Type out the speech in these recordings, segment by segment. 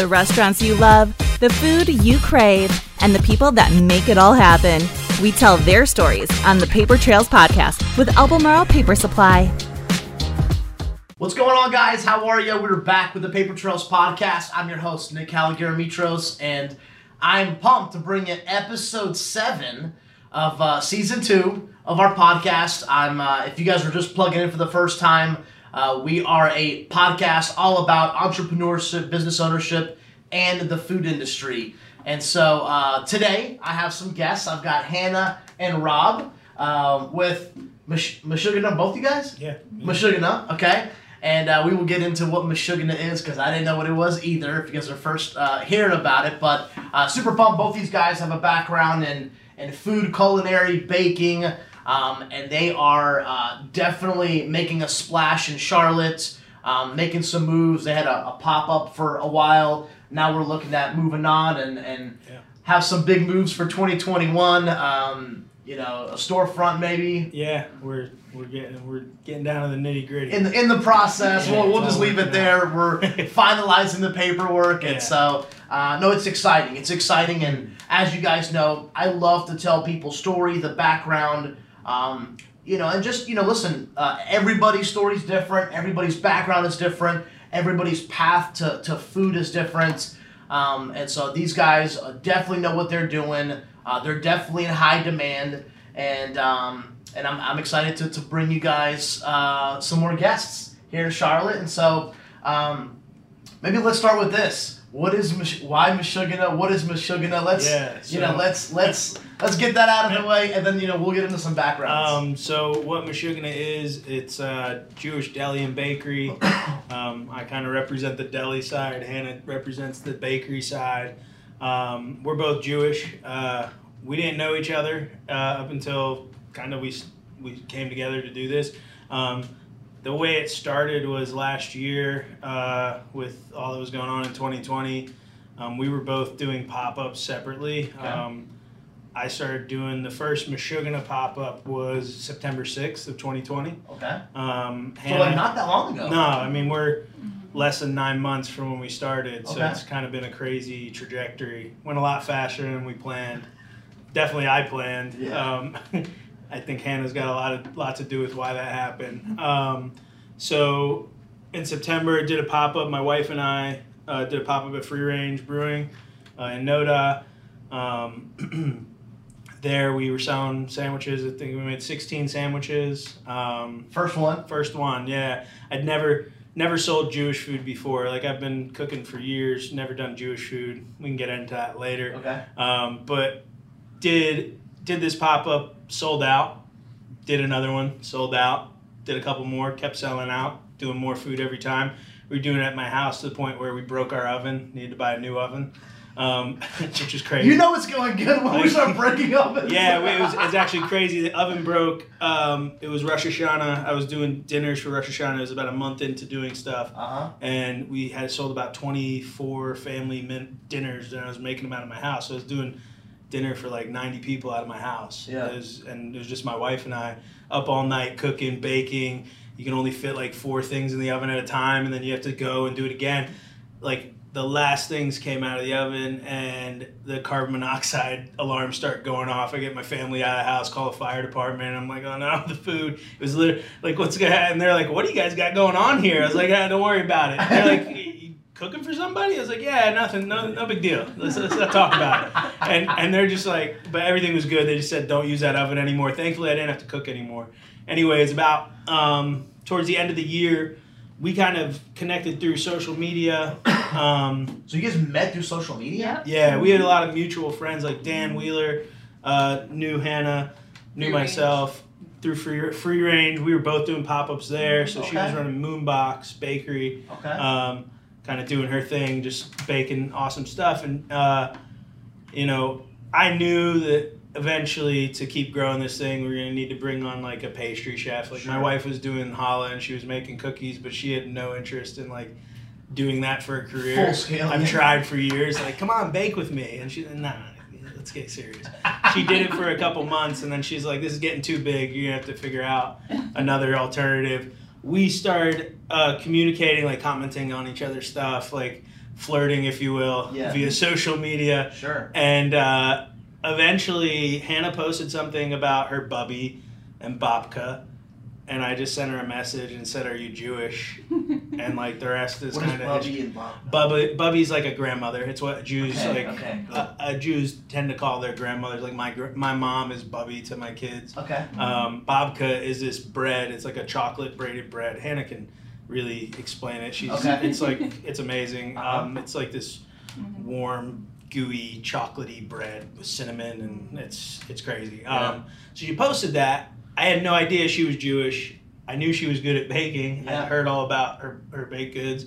The restaurants you love, the food you crave, and the people that make it all happen. We tell their stories on the Paper Trails podcast with Albemarle Paper Supply. What's going on, guys? How are you? We're back with the Paper Trails podcast. I'm your host, Nick Mitros, and I'm pumped to bring you episode seven of uh, season two of our podcast. I'm uh, if you guys are just plugging in for the first time, uh, we are a podcast all about entrepreneurship, business ownership, and the food industry. And so uh, today I have some guests. I've got Hannah and Rob um, with Mish- both you guys? Yeah. Mashugana, okay. And uh, we will get into what Mashugana is because I didn't know what it was either if you guys are first uh, hearing about it. But uh, super pumped. Both these guys have a background in, in food, culinary, baking, um, and they are uh, definitely making a splash in Charlotte, um, making some moves. They had a, a pop up for a while. Now we're looking at moving on and, and Yeah. have some big moves for 2021. Um, you know, a storefront maybe. Yeah, we're we're getting we're getting down to the nitty gritty. in the in the process. Yeah, we'll, we'll just leave it there. We're finalizing the paperwork, and so uh, no, it's exciting. It's exciting, and as you guys know, I love to tell people story, the background. Um, you know, and just you know, listen. Uh, everybody's story is different. Everybody's background is different. Everybody's path to, to food is different. Um, and so these guys uh, definitely know what they're doing. Uh, they're definitely in high demand, and um, and I'm, I'm excited to, to bring you guys uh, some more guests here in Charlotte. And so um, maybe let's start with this. What is Mich- why Meshuggah? What is Meshuggah? Let's Yeah, you know let's let's let's get that out of the way, and then you know we'll get into some backgrounds. Um, so what Meshuggah is, it's a Jewish deli and bakery. Um, I kind of represent the deli side. Hannah represents the bakery side. Um, we're both Jewish. Uh, we didn't know each other uh, up until kind of we we came together to do this. Um, the way it started was last year uh, with all that was going on in 2020. Um, we were both doing pop ups separately. Okay. Um, I started doing the first Meshuggah pop up was September 6th of 2020. okay, Um, so like not that long ago. no, I mean we're less than nine months from when we started, so Okay. it's kind of been a crazy trajectory. Went a lot faster than we planned. Definitely, I planned. Yeah. I think Hannah's got a lot of lot to do with why that happened. Um, so in September, I did a pop up. My wife and I uh, did a pop up at Free Range Brewing uh, in Noda. Um, there, we were selling sandwiches. I think we made 16 sandwiches. Um, First one. First one, yeah. I'd never never sold Jewish food before. Like I've been cooking for years, never done Jewish food. We can get into that later. Okay. Um, but did did this pop up, sold out. Did another one, sold out. Did a couple more, kept selling out, doing more food every time. We were doing it at my house to the point where we broke our oven, needed to buy a new oven, um, which is crazy. You know it's going good when we start breaking ovens. Yeah, it was it's actually crazy. The oven broke. Um, it was Rosh Hashanah. I was doing dinners for Rosh Hashanah. It was about a month into doing stuff, Uh huh. and we had sold about twenty four family dinners, and I was making them out of my house. So I was doing dinner for like ninety people out of my house. Yeah. It was, and it was just my wife and I up all night cooking, baking. You can only fit like four things in the oven at a time, and then you have to go and do it again. Like the last things came out of the oven and the carbon monoxide alarms start going off. I get my family out of the house, call the fire department. I'm like, oh no, the food. It was literally like, what's going on? And they're like, what do you guys got going on here? I was like, ah, don't worry about it. They're like, "You cooking for somebody? I was like, yeah, nothing, no, no big deal. Let's, let's not talk about it. And, and they're just like, but everything was good. They just said, don't use that oven anymore. Thankfully, I didn't have to cook anymore. Anyway, Anyways, about um, towards the end of the year, we kind of connected through social media. Um, So you guys met through social media? yeah, we had a lot of mutual friends like Dan Wheeler, uh, knew Hannah, knew Free Range. myself through free free range. We were both doing pop ups there, so she was running Moonbox Bakery, Okay. um, kind of doing her thing, just baking awesome stuff. And uh, you know, I knew that eventually to keep growing this thing, we are gonna need to bring on like a pastry chef. Like my wife was doing challah and she was making cookies, but she had no interest in like doing that for a career. Full scale, I've yeah. tried for years. Like, come on, bake with me, and she, nah, let's get serious. She did it for a couple months, and then she's like, this is getting too big. You're gonna have to figure out another alternative. We started uh, communicating, like commenting on each other's stuff, like flirting, if you will, Yeah. via social media. Sure. And uh, eventually, Hannah posted something about her bubby and babka, and I just sent her a message and said, "Are you Jewish?" and like the rest is kind of Bubby and Bob? Bubby. Bubby's like a grandmother. It's what Jews Okay, like. okay. Uh, uh, Jews tend to call their grandmothers like my my mom is Bubby to my kids. Okay. Um, babka is this bread. It's like a chocolate braided bread. Hannah can really explain it. She's Okay. it's like it's amazing. Uh-huh. Um, it's like this warm, gooey, chocolatey bread with cinnamon, and it's it's crazy. Yeah. Um, so she posted that. I had no idea she was Jewish. I knew she was good at baking. Yeah. I heard all about her, her baked goods.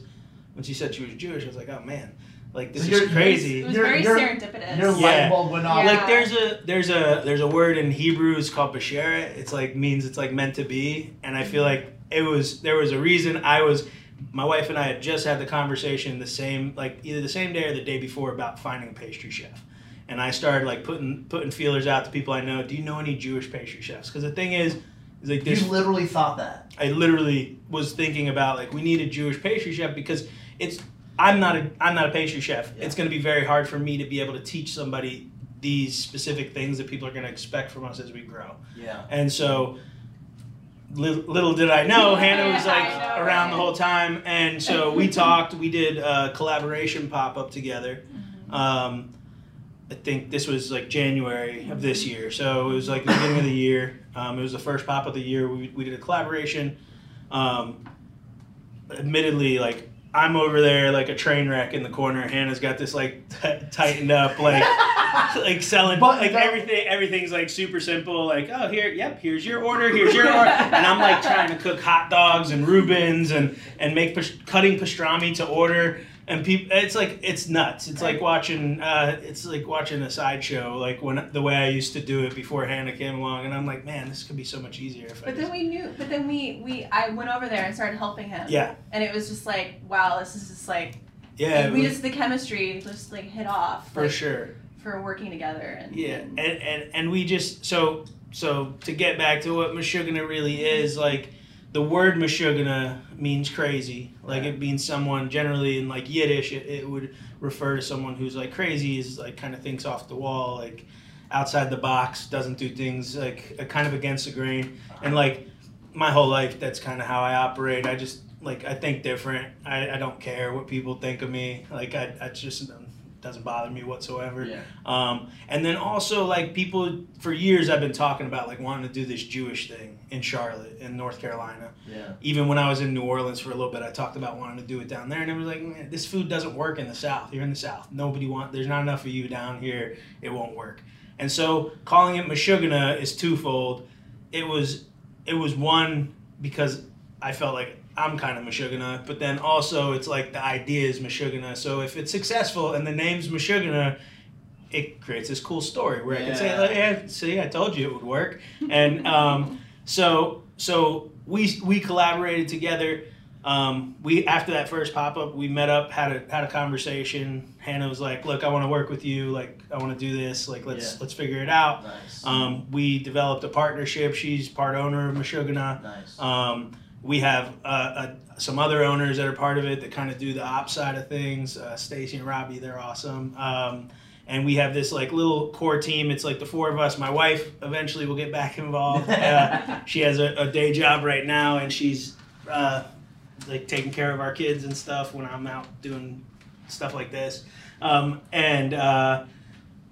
When she said she was Jewish, I was like, oh man, like this is you're- crazy. It was You're- very you're- serendipitous. Your Yeah. light bulb went off. Yeah. Like there's a there's a there's a word in Hebrew it's called basheret. It's like means it's like meant to be, and I feel mm-hmm. like it was there was a reason I was. My wife and I had just had the conversation the same like either the same day or the day before about finding a pastry chef, and I started like putting putting feelers out to people I know. Do you know any Jewish pastry chefs? Because the thing is, is like You this literally thought that. I literally was thinking about like we need a Jewish pastry chef because it's I'm not a I'm not a pastry chef. Yeah. It's going to be very hard for me to be able to teach somebody these specific things that people are going to expect from us as we grow. Yeah. And so li- little did I know Hannah was like know, around the whole time and so we talked, we did a collaboration pop up together. Mm-hmm. Um, I think this was like January of this year. So it was like the beginning of the year. Um, it was the first pop of the year. We, we did a collaboration. Um, admittedly, like I'm over there like a train wreck in the corner. Hannah's got this like t- tightened up like like selling But like that- everything. Everything's like super simple. Like oh here, yep, here's your order. Here's your order. And I'm like trying to cook hot dogs and Reubens and and make pas- cutting pastrami to order. And people, it's like it's nuts. It's like watching, uh, it's like watching a sideshow, like when the way I used to do it before Hannah came along. And I'm like, man, this could be so much easier if I But just, then we knew. But then we we I went over there and started helping him. yeah, And it was just like, wow, this is just like. yeah, we was- just the chemistry just like hit off. for like, sure. For working together and. Yeah, and, and and we just so so to get back to what Meshuggah really is like. The word Meshuggah means crazy. Like it means someone generally in like Yiddish, it, it would refer to someone who's like crazy, is like kind of thinks off the wall, like outside the box, doesn't do things like uh, kind of against the grain. And like my whole life, that's kind of how I operate. I just like I think different. I, I don't care what people think of me. Like I, I just doesn't bother me whatsoever. Yeah. Um, and then also like people for years I've been talking about like wanting to do this Jewish thing in Charlotte in North Carolina. Yeah. Even when I was in New Orleans for a little bit, I talked about wanting to do it down there, and it was like, this food doesn't work in the South. You're in the South. Nobody want. There's not enough of you down here. It won't work. And so calling it Meshuggah is twofold. It was it was one because I felt like I'm kind of Meshuggah, but then also it's like the idea is Meshuggah. So if it's successful and the name's Meshuggah, it creates this cool story where I can say, Yeah. like, yeah, see, I told you it would work. And um, so so we we collaborated together. Um, we after that first pop up, we met up, had a had a conversation. Hannah was like, "Look, I want to work with you. Like, I want to do this. Like, let's Yeah. let's figure it out." Nice. Um, we developed a partnership. She's part owner of Meshuggah. nice. We have uh, uh, some other owners that are part of it that kind of do the op side of things. Uh, Stacy and Robbie, they're awesome. Um, and we have this like little core team. It's like the four of us. My wife eventually will get back involved. Uh, she has a, a day job right now, and she's uh, like taking care of our kids and stuff when I'm out doing stuff like this. Um, and uh,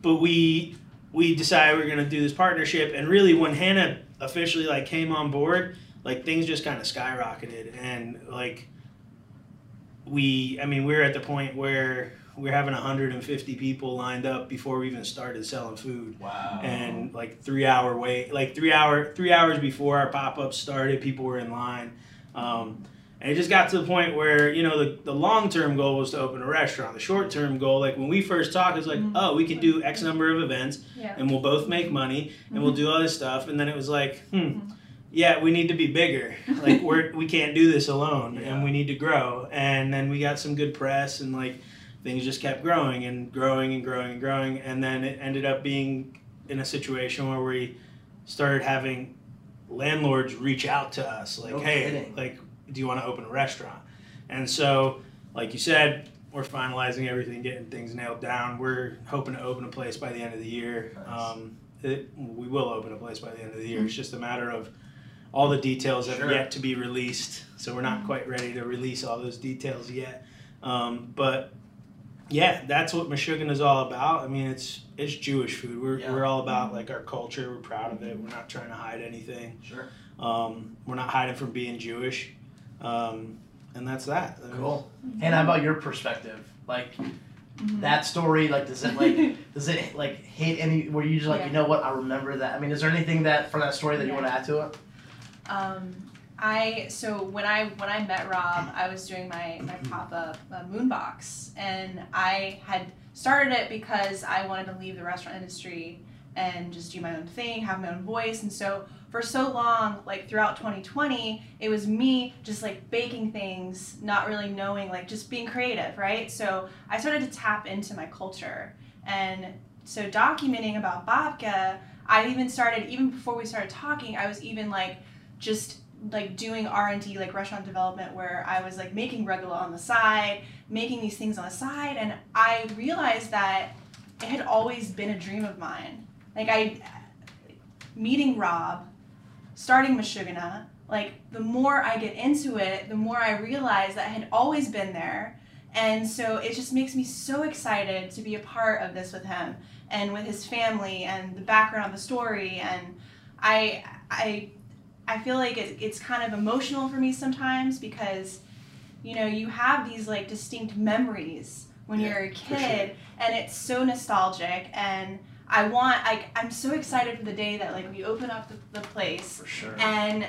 but we we decided we are gonna do this partnership, and really when Hannah officially like came on board, like things just kind of skyrocketed, and like we, I mean, we we're at the point where we're having 150 people lined up before we even started selling food wow. and like three hour wait like three hour three hours before our pop-up started people were in line um, and it just got to the point where you know the, the long-term goal was to open a restaurant the short-term goal like when we first talked it's like Mhm. oh we can do x number of events Yeah. and we'll both make money and we'll do all this stuff and then it was like hmm Mhm. Yeah we need to be bigger like we're we can't do this alone Yeah. and we need to grow and then we got some good press and like things just kept growing and growing and growing and growing and then it ended up being in a situation where we started having landlords reach out to us like No hey kidding. like do you want to open a restaurant and so like you said we're finalizing everything, getting things nailed down. We're hoping to open a place by the end of the year. Nice. Um, it, we will open a place by the end of the year. It's just a matter of all the details have Sure. yet to be released, so we're not quite ready to release all those details yet. Um, but yeah, that's what Meshuggah is all about. I mean, it's it's Jewish food. We're, Yeah. we're all about like our culture. We're proud of it. We're not trying to hide anything. Sure. Um, we're not hiding from being Jewish, um, and that's that. I mean, Cool. And how about your perspective? Like Mhm. that story, like does it like does it like hit any where you just like, Yeah. you know what, I remember that. I mean, is there anything that from that story that you want to add to it? Um, I so when I when I met Rob, I was doing my my pop up uh, Moonbox, and I had started it because I wanted to leave the restaurant industry and just do my own thing, have my own voice, and so for so long, like throughout 2020, it was me just like baking things, not really knowing, like just being creative, right? So I started to tap into my culture, and so documenting about babka, I even started even before we started talking. I was even like just like doing r&d like restaurant development where i was like making regular on the side making these things on the side and i realized that it had always been a dream of mine. Like i meeting rob starting Meshuggah, like the more i get into it the more i realize that it had always been there. And so it just makes me so excited to be a part of this with him and with his family and the background of the story and i i I feel like it, it's kind of emotional for me sometimes because, you know, you have these like distinct memories when Yeah, you're a kid, and it's so nostalgic. And I want, like, I'm so excited for the day that like we open up the, the place For sure. and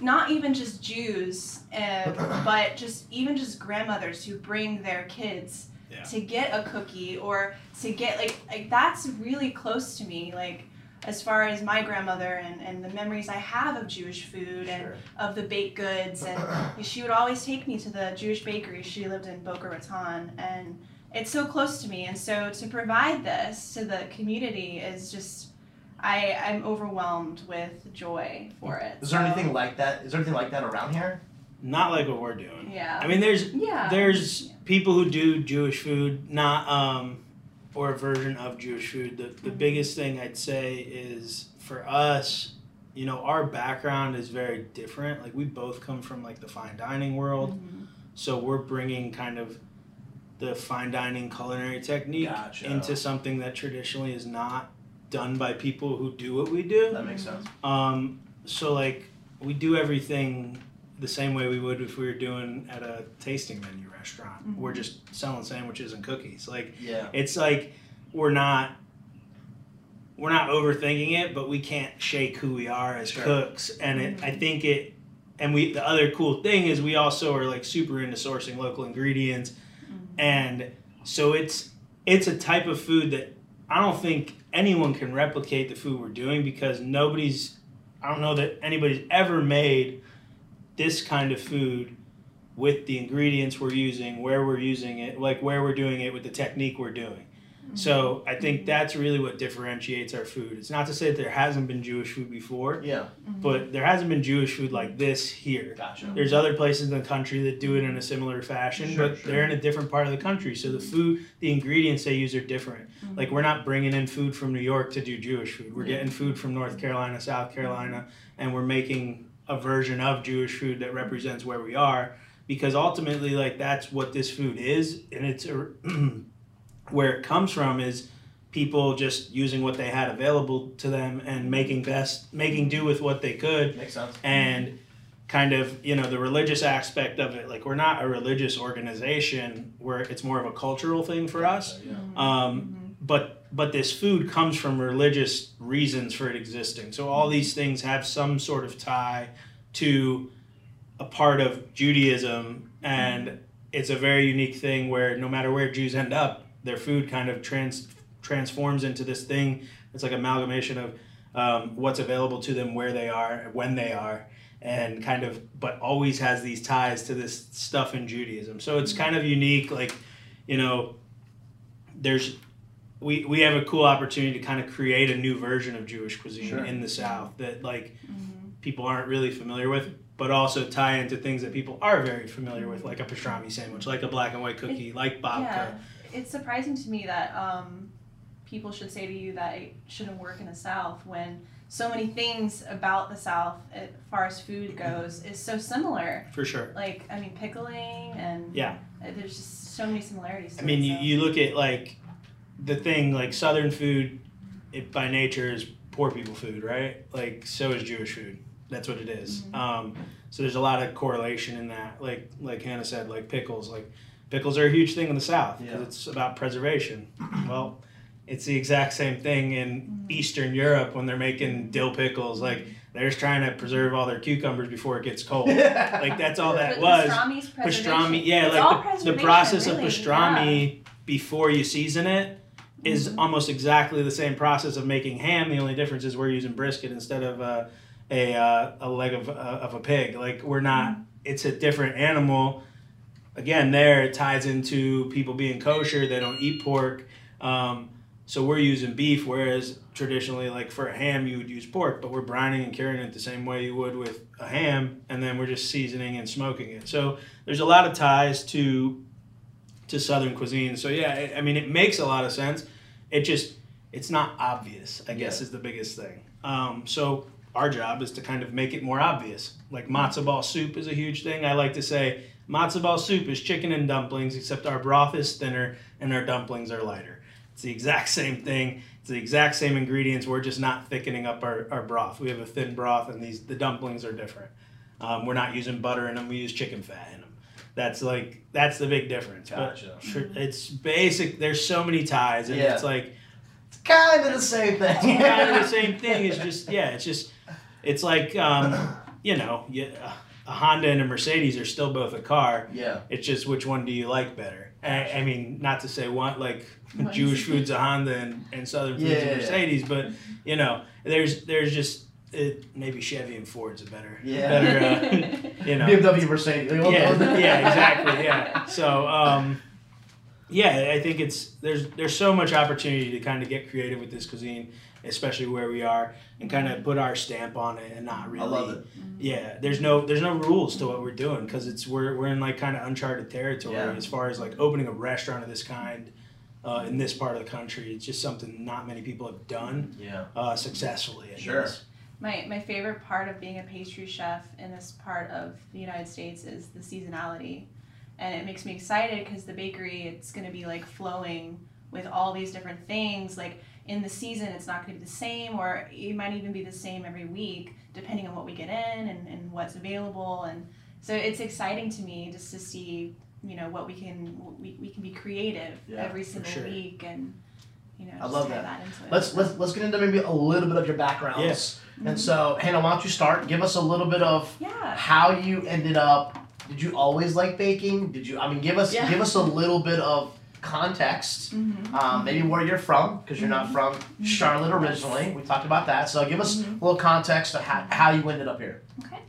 not even just Jews, uh, but just even just grandmothers who bring their kids Yeah. to get a cookie or to get like like that's really close to me like as far as my grandmother and, and the memories I have of Jewish food and Sure. of the baked goods and she would always take me to the Jewish bakery she lived in Boca Raton and it's so close to me and so to provide this to the community is just I, I'm overwhelmed with joy for it. Is there So, anything like that? Is there anything like that around here? Not like what we're doing. Yeah. I mean, there's yeah. there's people who do Jewish food, not um, or a version of Jewish food. The the biggest thing I'd say is for us, you know, our background is very different. Like we both come from like the fine dining world, Mhm. so we're bringing kind of the fine dining culinary technique Gotcha. into something that traditionally is not done by people who do what we do. That makes sense. Um, so like we do everything the same way we would if we were doing at a tasting menu restaurant. Mhm. We're just selling sandwiches and cookies. Like Yeah. it's like we're not we're not overthinking it, but we can't shake who we are as Sure. cooks. And it, I think it and we the other cool thing is we also are like super into sourcing local ingredients Mhm. and so it's it's a type of food that I don't think anyone can replicate the food we're doing because nobody's I don't know that anybody's ever made this kind of food with the ingredients we're using, where we're using it, like where we're doing it with the technique we're doing. So I think that's really what differentiates our food. It's not to say that there hasn't been Jewish food before, Yeah. but there hasn't been Jewish food like this here. Gotcha. There's other places in the country that do it in a similar fashion, Sure, but sure. they're in a different part of the country. So the food, the ingredients they use are different. Mhm. Like we're not bringing in food from New York to do Jewish food. We're Yeah. getting food from North Carolina, South Carolina, and we're making a version of Jewish food that represents where we are because ultimately like that's what this food is and it's where it comes from is people just using what they had available to them and making best making do with what they could Makes sense. and kind of you know the religious aspect of it like we're not a religious organization where it's more of a cultural thing for us Yeah. um, but but this food comes from religious reasons for it existing. So all these things have some sort of tie to a part of judaism and it's a very unique thing where no matter where jews end up their food kind of trans transforms into this thing. It's like amalgamation of um, what's available to them where they are when they are and kind of but always has these ties to this stuff in judaism. So it's kind of unique like you know there's we, we have a cool opportunity to kind of create a new version of Jewish cuisine Sure. in the South that like Mhm. people aren't really familiar with. but also tie into things that people are very familiar with, like a pastrami sandwich, like a black and white cookie, like babka. Yeah, it's surprising to me that um, people should say to you that it shouldn't work in the South when so many things about the South, as far as food goes, is so similar. For sure. Like, I mean, pickling and Yeah. uh, there's just so many similarities. To I mean, it, you, so. you look at like the thing, like Southern food, it by nature is poor people food, right? Like so is Jewish food. That's what it is. Mhm. Um, so there's a lot of correlation in that. Like like Hannah said, like pickles. Like pickles are a huge thing in the South because Yeah. it's about preservation. well, it's the exact same thing in Mhm. Eastern Europe when they're making dill pickles. Like they're just trying to preserve all their cucumbers before it gets cold. like that's all that But was pastrami's pastrami yeah It's all like the, the process really, of pastrami before you season it is almost exactly the same process of making ham. The only difference is we're using brisket instead of uh, a, uh, a leg of, uh, of a pig. Like we're not Mm-hmm. it's a different animal. Again there it ties into people being kosher. They don't eat pork. Um, so we're using beef whereas traditionally like for a ham you would use pork but we're brining and curing it the same way you would with a ham and then we're just seasoning and smoking it. So there's a lot of ties to to southern cuisine. So yeah i mean it makes a lot of sense it just it's not obvious i guess is the biggest thing. Um, so our job is to kind of make it more obvious. Like matzo ball soup is a huge thing. I like to say matzo ball soup is chicken and dumplings except our broth is thinner and our dumplings are lighter. It's the exact same thing. It's the exact same ingredients. We're just not thickening up our, our broth. We have a thin broth and these the dumplings are different. Um, we're not using butter in them. We use chicken fat in them that's like that's the big difference Gotcha. but it's basic there's so many ties and Yeah. it's like It's kind of the same thing. kind of the same thing. It's just yeah, it's just it's like um, you know, you, a Honda and a Mercedes are still both a car. Yeah. It's just which one do you like better? I, I mean, not to say one like One's- Jewish food's a Honda and, and Southern food's Yeah, a yeah, yeah. Mercedes, but you know, there's there's just it, maybe Chevy and Ford's a better Yeah. better uh, you know BMW Mercedes. yeah, yeah, exactly, yeah. So, um, yeah, I think it's there's there's so much opportunity to kind of get creative with this cuisine, especially where we are, and kind of put our stamp on it and not really. I love it. Yeah, there's no there's no rules to what we're doing because it's we're we're in like kind of uncharted territory Yeah. as far as like opening a restaurant of this kind. Uh, in this part of the country, it's just something not many people have done Yeah. uh, successfully. I Sure. guess. My, my favorite part of being a pastry chef in this part of the United States is the seasonality. And it makes me excited because the bakery, it's going to be like flowing with all these different things. Like in the season, it's not going to be the same, or it might even be the same every week, depending on what we get in and, and what's available. And so it's exciting to me just to see, you know, what we can, we, we can be creative Yeah, every single sure. week and, you know, I love tie that. into. Let's let's let's get into maybe a little bit of your backgrounds. Yes. And so, Hannah, why don't you start? Give us a little bit of yeah. how you ended up. Did you always like baking? Did you? I mean, give us Yeah. give us a little bit of context. Mm-hmm. Um, maybe where you're from, because you're not from Charlotte originally. We talked about that. So give us a little context of how, how you ended up here. Okay.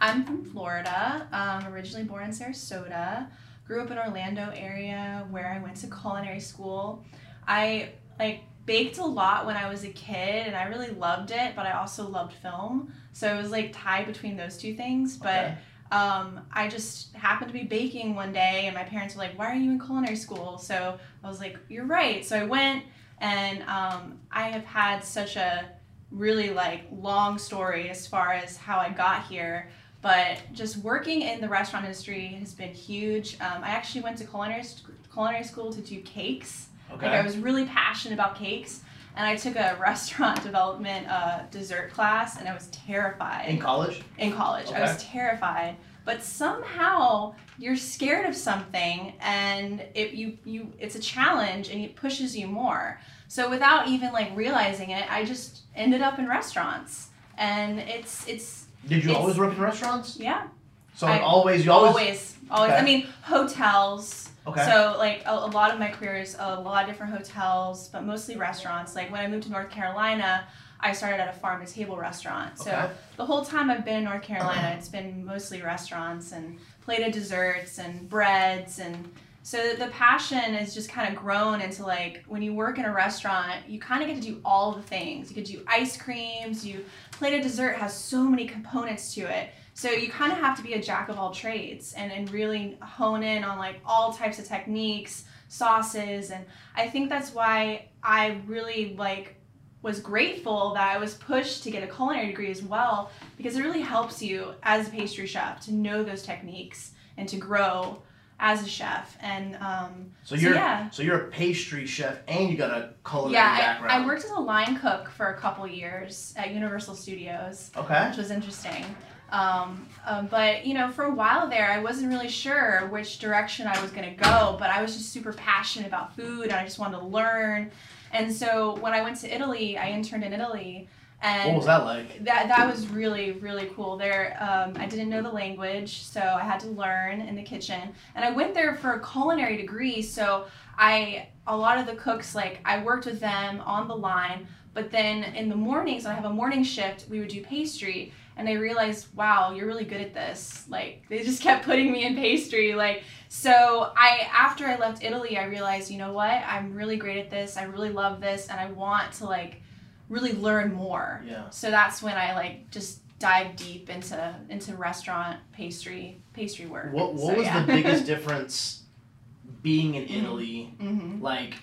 I'm from Florida. Um, originally born in Sarasota. Grew up in Orlando area where I went to culinary school. I like baked a lot when I was a kid and I really loved it, but I also loved film. So it was like tied between those two things. But Okay. um, I just happened to be baking one day, and my parents were like, "Why are you in culinary school?" So I was like, "You're right." So I went, and um, I have had such a really like long story as far as how I got here. But just working in the restaurant industry has been huge. Um, I actually went to culinary culinary school to do cakes. Like I was really passionate about cakes, and I took a restaurant development uh, dessert class, and I was terrified In college. in college. I was terrified, but somehow you're scared of something, and it you you it's a challenge, and it pushes you more. So without even like realizing it, I just ended up in restaurants, and it's it's Did you It's- always work in restaurants? yeah So I- always, you always always. always. Okay. I mean hotels. Okay. So like a, a lot of my career is a lot of different hotels, but mostly restaurants. Like when I moved to North Carolina, I started at a farm to table restaurant. So Okay. the whole time I've been in North Carolina, it's been mostly restaurants and plated desserts and breads and so the passion has just kind of grown into like when you work in a restaurant, you kind of get to do all the things. You could do ice creams, you plated dessert has so many components to it. So you kind of have to be a jack of all trades and, and really hone in on like all types of techniques, sauces, and I think that's why I really like was grateful that I was pushed to get a culinary degree as well because it really helps you as a pastry chef to know those techniques and to grow as a chef. And um, So you're yeah. so you're a pastry chef and you got a culinary yeah, I. I worked as a line cook for a couple years at Universal Studios, Okay. which was interesting. Um, um, but you know, for a while there, I wasn't really sure which direction I was gonna go. But I was just super passionate about food, and I just wanted to learn. And so when I went to Italy, I interned in Italy, and What was that like? that that was really really cool. There, um, I didn't know the language, so I had to learn in the kitchen. And I went there for a culinary degree, so I a lot of the cooks like I worked with them on the line. But then in the mornings, when I have a morning shift, we would do pastry, and I realized, wow, you're really good at this. Like they just kept putting me in pastry, like. So I after I left Italy, I realized, you know what? I'm really great at this. I really love this, and I want to like really learn more. Yeah. So that's when I like just dive deep into into restaurant pastry pastry work. What what So, was yeah. the biggest difference being in Mhm. Italy? hmm Like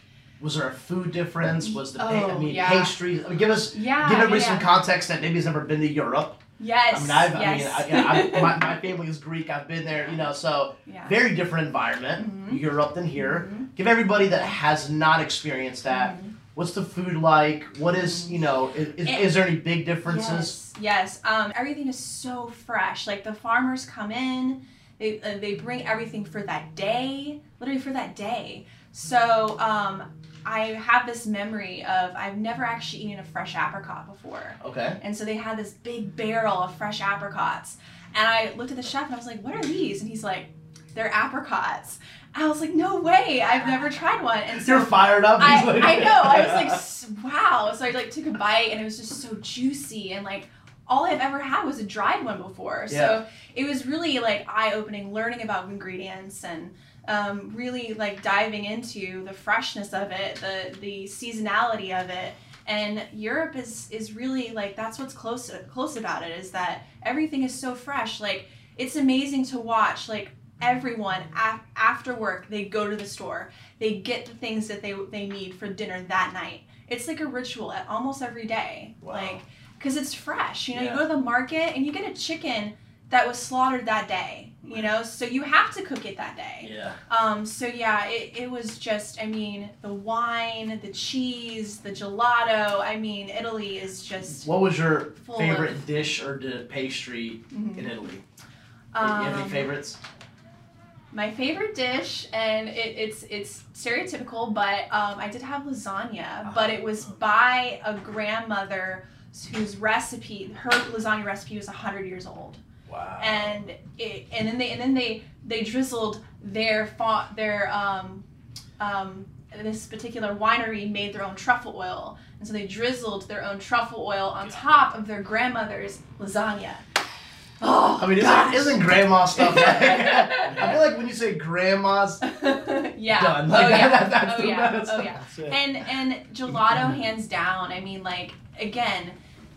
was there a food difference? Was the pa- I Oh, mean yeah. pastries? I mean, give us Yeah. give everybody yeah, some context that maybe has never been to Europe. Yes. I mean, I've, yes. I mean, I, you know, I, my, my family is Greek. I've been there, you know, so very different environment, Mhm. Europe than here. Mhm. Give everybody that has not experienced that. Mhm. What's the food like? What is you know? Is, is, It- is there any big differences? Yes, yes. Um, everything is so fresh. Like the farmers come in, they uh, they bring everything for that day, literally for that day. So um, I have this memory of I've never actually eaten a fresh apricot before. Okay. And so they had this big barrel of fresh apricots. And I looked at the chef and I was like, what are these? And he's like, they're apricots. I was like, no way, I've never tried one. And so You're fired up. I, like- I know, I was like, wow. So I like took a bite and it was just so juicy and like all I've ever had was a dried one before. Yeah. So it was really like eye opening, learning about ingredients and um, really like diving into the freshness of it, the the seasonality of it. And Europe is is really like that's what's close close about it is that everything is so fresh. Like it's amazing to watch. Like everyone af- after work they go to the store, they get the things that they they need for dinner that night. It's like a ritual at almost every day. Wow. Like because it's fresh. You know, Yeah. you go to the market and you get a chicken that was slaughtered that day. You know, so you have to cook it that day. Yeah. Um, so yeah, it, it was just, I mean, the wine, the cheese, the gelato. I mean, Italy is just. What was your favorite of- dish or pastry Mhm. in Italy? you have any Um, favorites? My favorite dish, and it, it's it's stereotypical, but um, I did have lasagna, but it was by a grandmother whose recipe, her lasagna recipe was hundred years old. Wow. and it, and then they and then they they drizzled their fa- their um um this particular winery made their own truffle oil. And so they drizzled their own truffle oil on top of their grandmother's lasagna. Oh I mean, gosh. isn't, isn't grandma stuff? Like, I feel like when you say grandma's yeah. done, oh yeah. that, that's oh the yeah. oh yeah. That's it. and and gelato hands down. I mean like again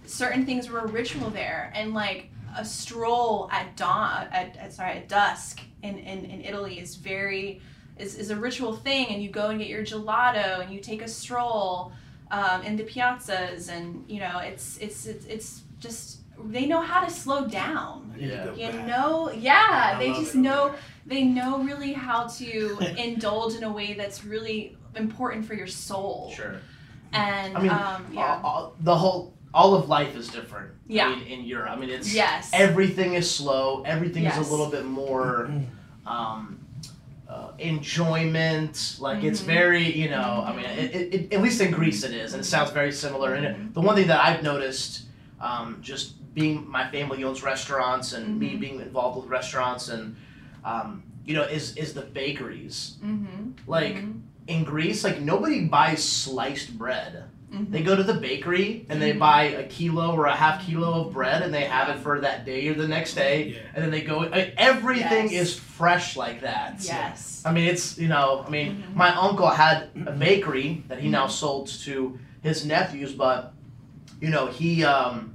certain things were a ritual there. And like a stroll at dawn at, at sorry at dusk in, in, in italy is very is, is a ritual thing and you go and get your gelato and you take a stroll um, in the piazzas and you know it's it's it's, it's just they know how to slow down I need to Yeah. go you back. know yeah I they just know there. they know really how to indulge in a way that's really important for your soul Sure. and I mean, um, yeah all, all- the whole all of life is different. Yeah. I mean, in Europe, I mean, it's yes everything is slow. Everything is a little bit more um, uh, enjoyment. Like it's Mhm. very, you know. I mean, it, it, it, at least in Greece it is, and it sounds very similar. And it, the one thing that I've noticed, um, just being my family owns restaurants and me Mhm. being involved with restaurants, and um, you know, is is the bakeries. mm-hmm. Like in Greece, like nobody buys sliced bread. Mm-hmm. They go to the bakery and they Mhm. buy a kilo or a half kilo of bread and they have it for that day or the next day. Yeah. And then they go. I everything Yes. is fresh like that. yes I mean, it's you know. I mean, Mhm. my uncle had a bakery that he now Mhm. sold to his nephews, but you know he um,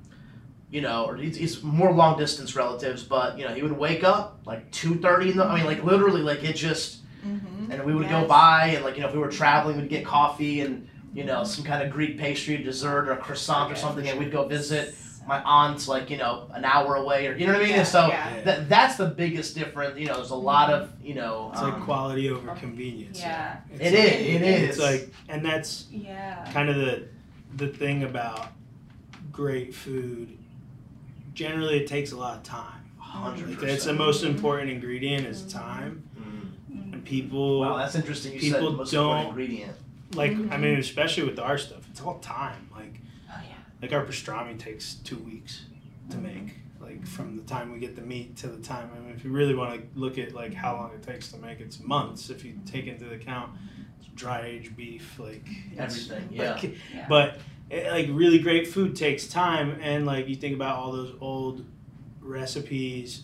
you know, or he's, he's more long distance relatives, but you know, he would wake up like two thirty in the. I mean, like literally, like it just. Mm-hmm. And we would go Yes. by, and like you know, if we were traveling, we'd get coffee and you know some kind of Greek pastry, dessert, or a croissant or something, for and we'd go visit my aunt's like you know an hour away, or you know what I mean. Yeah, And so yeah. that that's the biggest difference. You know, there's a lot of you know. It's like um, quality over convenience. Yeah. It's It like- is, it is. It's like, and that's Yeah. kind of the the thing about great food. Generally, it takes a lot of time. hundred Like, percent. that's the most important ingredient is time, Mm. and people Wow, that's interesting. You said people the most don't- important ingredient. Like. I Mhm. mean, especially with our stuff, it's all time. Like, Oh yeah. like our pastrami takes two weeks to Mhm. make. Like from the time we get the meat to the time. I mean, if you really want to look at like how long it takes to make, it's months. If you take into account dry aged beef, like Everything, yeah. like, Yeah. But eh, like really great food takes time, and like you think about all those old recipes,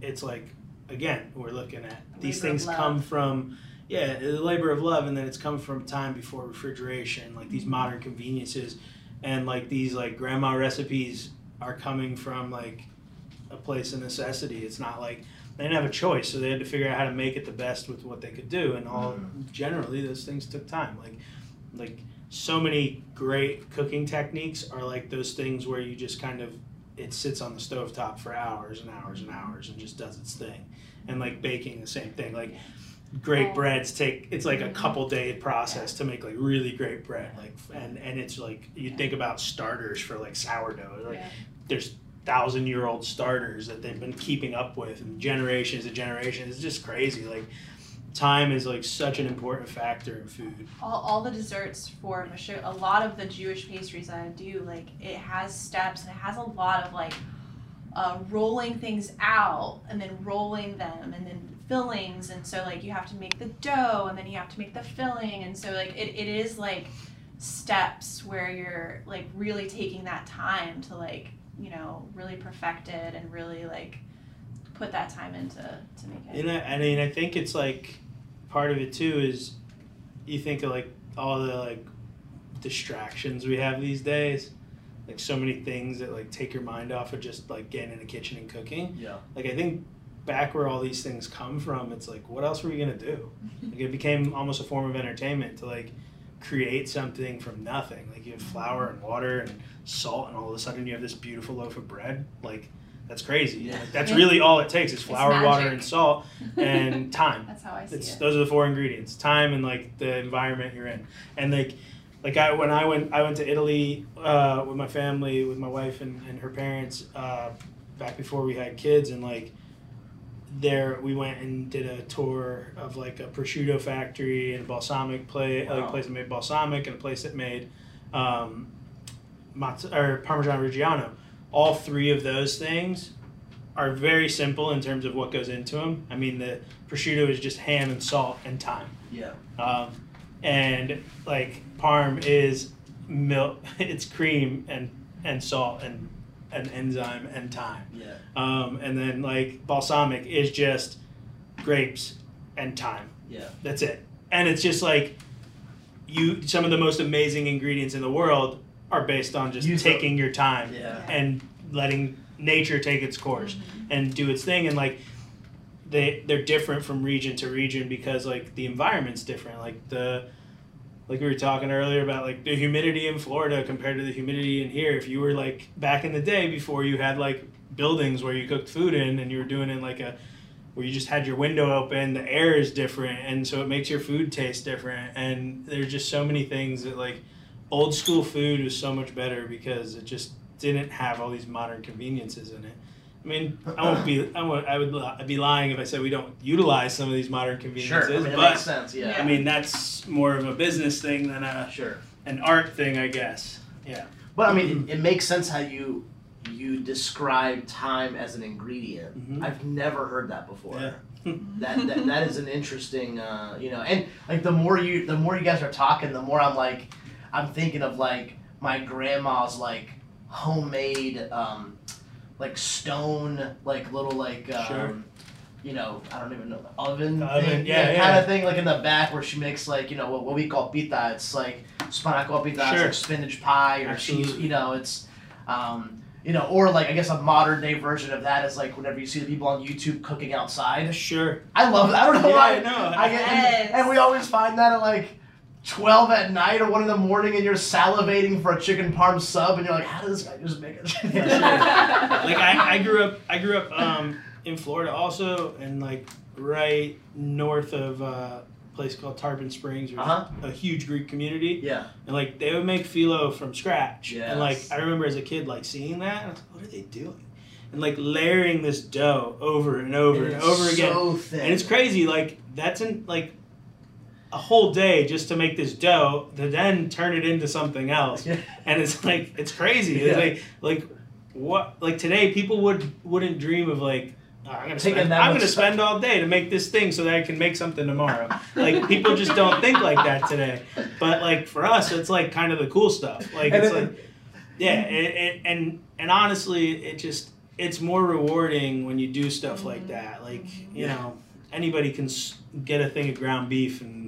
it's like again we're looking at these things love. come from yeah the labor of love, and then it's come from time before refrigeration, like these modern conveniences, and like these like grandma recipes are coming from like a place of necessity. It's not like they didn't have a choice, so they had to figure out how to make it the best with what they could do, and all mm-hmm. generally those things took time. Like, like so many great cooking techniques are like those things where you just kind of it sits on the stovetop for hours and hours and hours and just does its thing, and like baking the same thing. Like great Oh. breads take it's like a Mhm. couple day process to make like really great bread. Like and and it's like you think about starters for like sourdough. Like there's thousand year old starters that they've been keeping up with and generations and generations. It's just crazy. Like time is like such an important factor in food. all, all the desserts for a lot of the Jewish pastries that I do, like it has steps and it has a lot of like uh, rolling things out and then rolling them and then fillings and so like you have to make the dough and then you have to make the filling and so like it, it is like steps where you're like really taking that time to like you know really perfect it and really like put that time into to make it And I, I mean, I think it's like part of it too is you think of like all the like distractions we have these days, like so many things that like take your mind off of just like getting in the kitchen and cooking. Yeah. Like I think back where all these things come from, it's like what else were you gonna do? Like it became almost a form of entertainment to like create something from nothing. Like you have flour and water and salt, and all of a sudden you have this beautiful loaf of bread. Like that's crazy. Yeah. Like, that's really all it takes is flour, water, and salt, and time. that's how I see It's it those are the four ingredients: time and like the environment you're in. And like, like I when I went I went to Italy uh, with my family, with my wife and, and her parents uh, back before we had kids, and like there we went and did a tour of like a prosciutto factory and a balsamic play like a place that made balsamic and a place that made um, or Parmesan Reggiano. All three of those things are very simple in terms of what goes into them. I mean, the prosciutto is just ham and salt and time. Yeah. Um, and like parm is milk, it's cream and and salt and an enzyme and time. Yeah. Um, and then like balsamic is just grapes and time. Yeah. That's it. And it's just like you some of the most amazing ingredients in the world are based on just Use the- taking your time Yeah. and letting nature take its course Mhm. and do its thing and like they they're different from region to region because like the environment's different like the like we were talking earlier about like the humidity in Florida compared to the humidity in here. If you were like back in the day before you had like buildings where you cooked food in and you were doing it in like a where you just had your window open the air is different and so it makes your food taste different. And there's just so many things that like old school food was so much better because it just didn't have all these modern conveniences in it I mean, I won't be. I won't. I would. I'd be lying if I said we don't utilize some of these modern Sure. conveniences. I mean, it but makes sense. Yeah. I mean, that's more of a business thing than a Sure. an art thing, I guess. Yeah. But I mean, it, it makes sense how you you describe time as an ingredient. Mhm. I've never heard that before. Yeah. that, that that is an interesting, uh, you know, and like the more you the more you guys are talking, the more I'm like, I'm thinking of like my grandma's like homemade, um, like stone, like little like. Um, Sure. You know, I don't even know the oven, The oven, thing, yeah, kind yeah. of thing, like in the back where she makes like you know what, what we call pita. It's like spanakopita, Sure. like spinach pie or cheese. You know, it's um, You know, or like I guess a modern day version of that is like whenever you see the people on YouTube cooking outside. Sure. I love it. I don't know Yeah, why. I know. I get, Yes. and, and we always find that at like twelve at night or one in the morning, and you're salivating for a chicken parm sub, and you're like, how does this guy just make it? like I, I grew up I grew up um, in Florida also and like right north of uh, a place called Tarpon Springs which Uh-huh. a huge Greek community yeah. and like they would make phyllo from scratch and like I remember as a kid like seeing that and I was like what are they doing and like layering this dough over and over and, it's over again So thin. and it's crazy like that's in like a whole day just to make this dough to then turn it into something else Yeah. and it's like it's crazy it's Yeah. like like what like today people would wouldn't dream of like "Oh, I'm gonna Taking spend, I'm gonna spend all day to make this thing so that I can make something tomorrow. like people just don't think like that today. But like for us, it's like kind of the cool stuff. Like And it's it- like yeah, it, it, and and honestly, it just it's more rewarding when you do stuff like mm. that. Like you Yeah. know, anybody can get a thing of ground beef and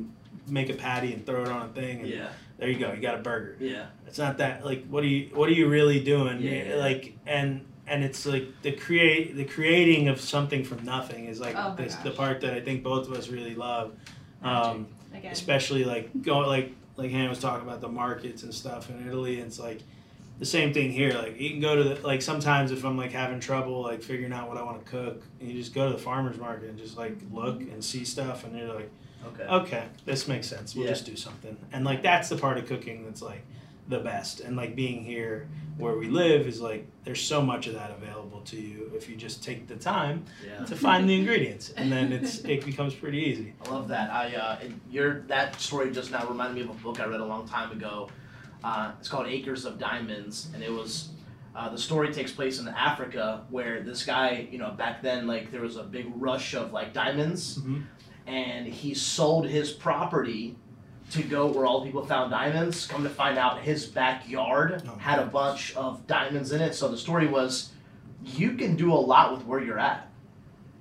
make a patty and throw it on a thing. And yeah. There you go. You got a burger. Yeah. It's not that like what are you what are you really doing? Yeah. Like and and it's like the create the creating of something from nothing is like Oh this, the part that I think both of us really love. Um, Again. especially like going like like Hannah was talking about the markets and stuff in Italy. It's like the same thing here. Like you can go to the like sometimes if I'm like having trouble like figuring out what I want to cook, you just go to the farmers market and just like look and see stuff, and you're like, Okay. okay, this makes sense. We'll Yeah. just do something. And like that's the part of cooking that's like the best. And like being here where we live is like there's so much of that available to you if you just take the time Yeah. to find the ingredients, and then it's it becomes pretty easy. I love that. I uh, your that story just now reminded me of a book I read a long time ago. Uh, it's called Acres of Diamonds, and it was uh, the story takes place in Africa where this guy, you know, back then like there was a big rush of like diamonds, Mhm. and he sold his property to go where all people found diamonds. Come to find out, his backyard Oh, had a bunch of diamonds in it. So the story was, you can do a lot with where you're at,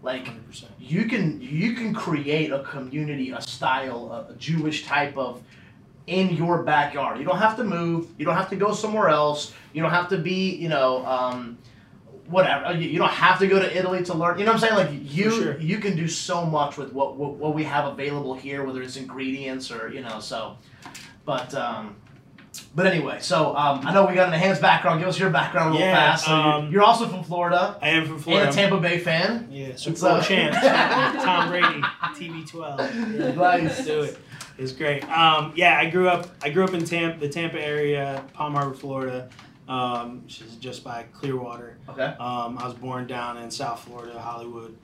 like 100%. you can you can create a community, a style, a, a Jewish type of in your backyard. You don't have to move. You don't have to go somewhere else. You don't have to be, you know, um, whatever. You, you don't have to go to Italy to learn. You know what I'm saying? Like you sure. you can do so much with what, what what we have available here, whether it's ingredients or you know. So, but um, but anyway, so um, I know we got Hannah's background. Give us your background a little Yeah, fast. So you're, um, you're also from Florida I am from Florida. and a Tampa Bay fan. Yeah, Super It's, Bowl uh, champs. Tom Brady, TB12. Yeah, Nice. Let's do it. It's great. Um, yeah, I grew up. I grew up in Tampa, the Tampa area, Palm Harbor, Florida, um, which is just by Clearwater. Okay. Um, I was born down in South Florida, Hollywood.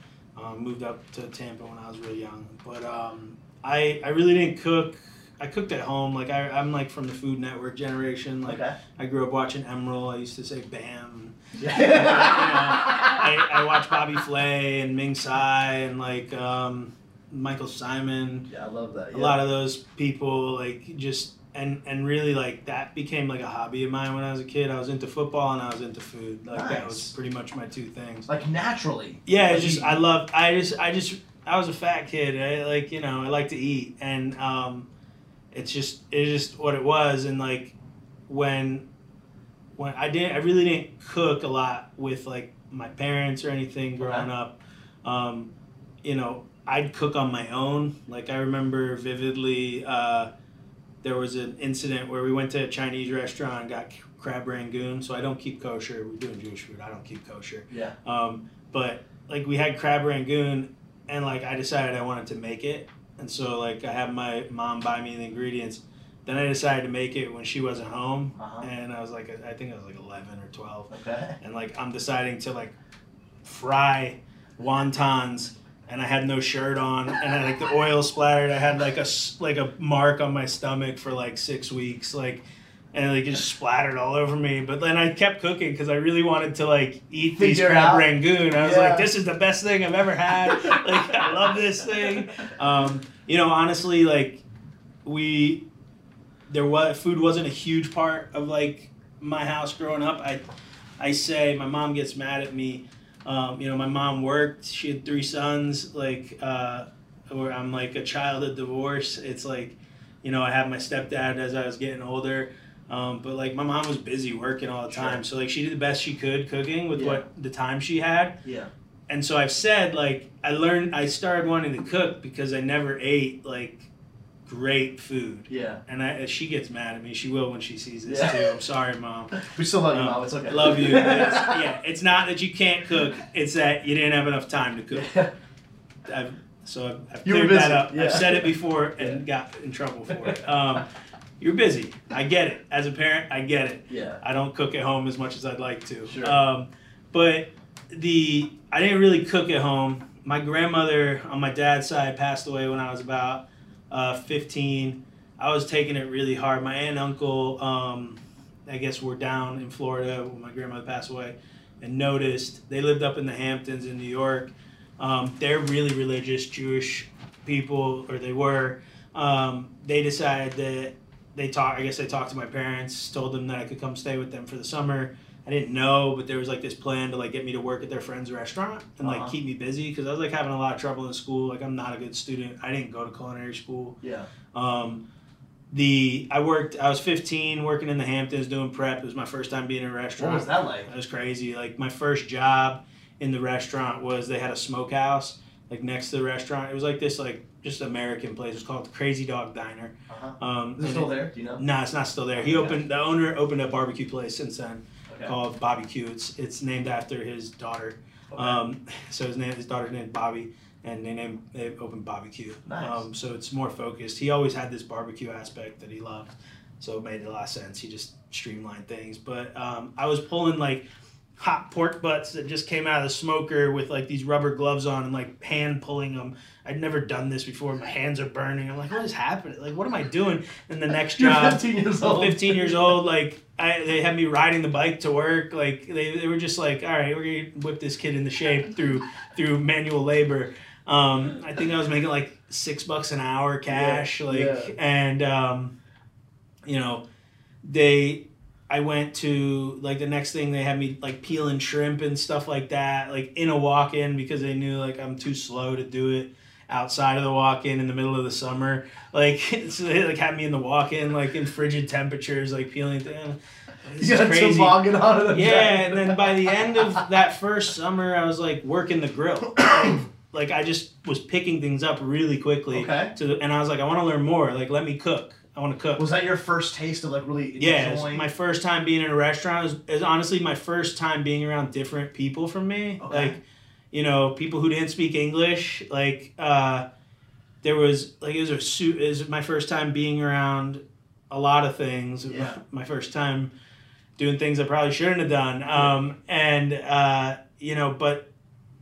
Um, moved up to Tampa when I was really young, but um, I I really didn't cook. I cooked at home. Like I, I'm like from the Food Network generation. Like Okay. I grew up watching Emeril. I used to say Bam. Yeah. I, I watched Bobby Flay and Ming Tsai and like um, Michael Symon. Yeah, I love that. A lot of those people like just and and really like that became like a hobby of mine when I was a kid. I was into football and I was into food. Like that was pretty much my two things. like naturally. Yeah, Like it's just I love I just I just I was a fat kid. I like you know I like to eat and um, it's just it's just what it was and like when when I didn't I really didn't cook a lot with like my parents or anything growing Okay. up. Um, you know I'd cook on my own. Like I remember vividly. Uh, there was an incident where we went to a Chinese restaurant and got crab rangoon. So I don't keep kosher. We're doing Jewish food. I don't keep kosher. Yeah. Um, but like we had crab rangoon, and like I decided I wanted to make it, and so like I had my mom buy me the ingredients. Then I decided to make it when she wasn't home, Uh-huh. and I was like, I think I was like eleven or twelve, Okay. and like I'm deciding to like fry wontons. And I had no shirt on, and I, like the oil splattered. I had like a like a mark on my stomach for like six weeks, like, and like it just splattered all over me. But then I kept cooking because I really wanted to like eat these Figure crab out. rangoon. I was Yeah. like, this is the best thing I've ever had. like I love this thing. Um, you know, honestly, like we there was food wasn't a huge part of like my house growing up. I I say my mom gets mad at me. Um, you know, my mom worked. She had three sons. Like, uh, where I'm like a child of divorce. It's like, you know, I had my stepdad as I was getting older. Um, but like my mom was busy working all the Sure. time, so like she did the best she could cooking with Yeah. what the time she had. Yeah. And so I've said like I learned I started wanting to cook because I never ate like great food. Yeah. And I, she gets mad at me. She will when she sees this Yeah. too. I'm sorry, mom. We still love you, Um, mom. It's okay. I love you. It's, yeah, it's not that you can't cook. It's that you didn't have enough time to cook. Yeah. I've, so I've, I've cleared that up. yeah. I've said it before and got in trouble for it. Um, you're busy. I get it. As a parent, I get it. Yeah. I don't cook at home as much as I'd like to. Sure. Um, but the I didn't really cook at home. My grandmother on my dad's side passed away when I was about uh, 15. I was taking it really hard. My aunt and uncle, um, I guess, were down in Florida when my grandmother passed away, and noticed they lived up in the Hamptons in New York. Um, they're really religious Jewish people, or they were. Um, they decided that they talked. I guess they talked to my parents, told them that I could come stay with them for the summer. I didn't know, but there was like this plan to like get me to work at their friend's restaurant and like Uh-huh. keep me busy because I was like having a lot of trouble in school. Like I'm not a good student. I didn't go to culinary school. Yeah. Um, the I worked. I was 15, working in the Hamptons doing prep. It was my first time being in a restaurant. What was that like? That was crazy. Like my first job in the restaurant was they had a smokehouse like next to the restaurant. It was like this like just American place. It was called the Crazy Dog Diner. Uh-huh. Um, Is it still it- there? Do you know? No, it's not still there. He opened the owner opened a barbecue place since then Okay. called Bobby Q. It's it's named after his daughter. Okay. Um, so his name his daughter's name is Bobby, and they named they opened Bobby Q. Nice. Um, so it's more focused. He always had this barbecue aspect that he loved, so it made a lot of sense. He just streamlined things. But um, I was pulling like hot pork butts that just came out of the smoker with like these rubber gloves on and like hand pulling them. I'd never done this before. My hands are burning. I'm like, what is happening? Like, what am I doing? And the next job, 15 years old. 15 years old. Like, I, they had me riding the bike to work. Like, they, they were just like, all right, we're gonna whip this kid into shape through through manual labor. Um, I think I was making like six bucks an hour cash. Yeah, like, yeah. and um, you know, they. I went to like the next thing they had me like peeling shrimp and stuff like that, like in a walk in because they knew like I'm too slow to do it outside of the walk in the middle of the summer. Like so they like had me in the walk in like in frigid temperatures, like peeling things. This You got crazy. toboggan on it. Yeah, and then by the end of that first summer, I was like working the grill. Like, I just was picking things up really quickly. Okay. To the, and I was like, I want to learn more. Like, let me cook. I want to cook. Was that your first taste of like really Yeah, my first time being in a restaurant. It was, it was honestly my first time being around different people from me. Okay. Like, you know, people who didn't speak English. Like, uh, there was like it was a suit. It was my first time being around a lot of things. Yeah. My first time doing things I probably shouldn't have done. Um, and uh, you know, but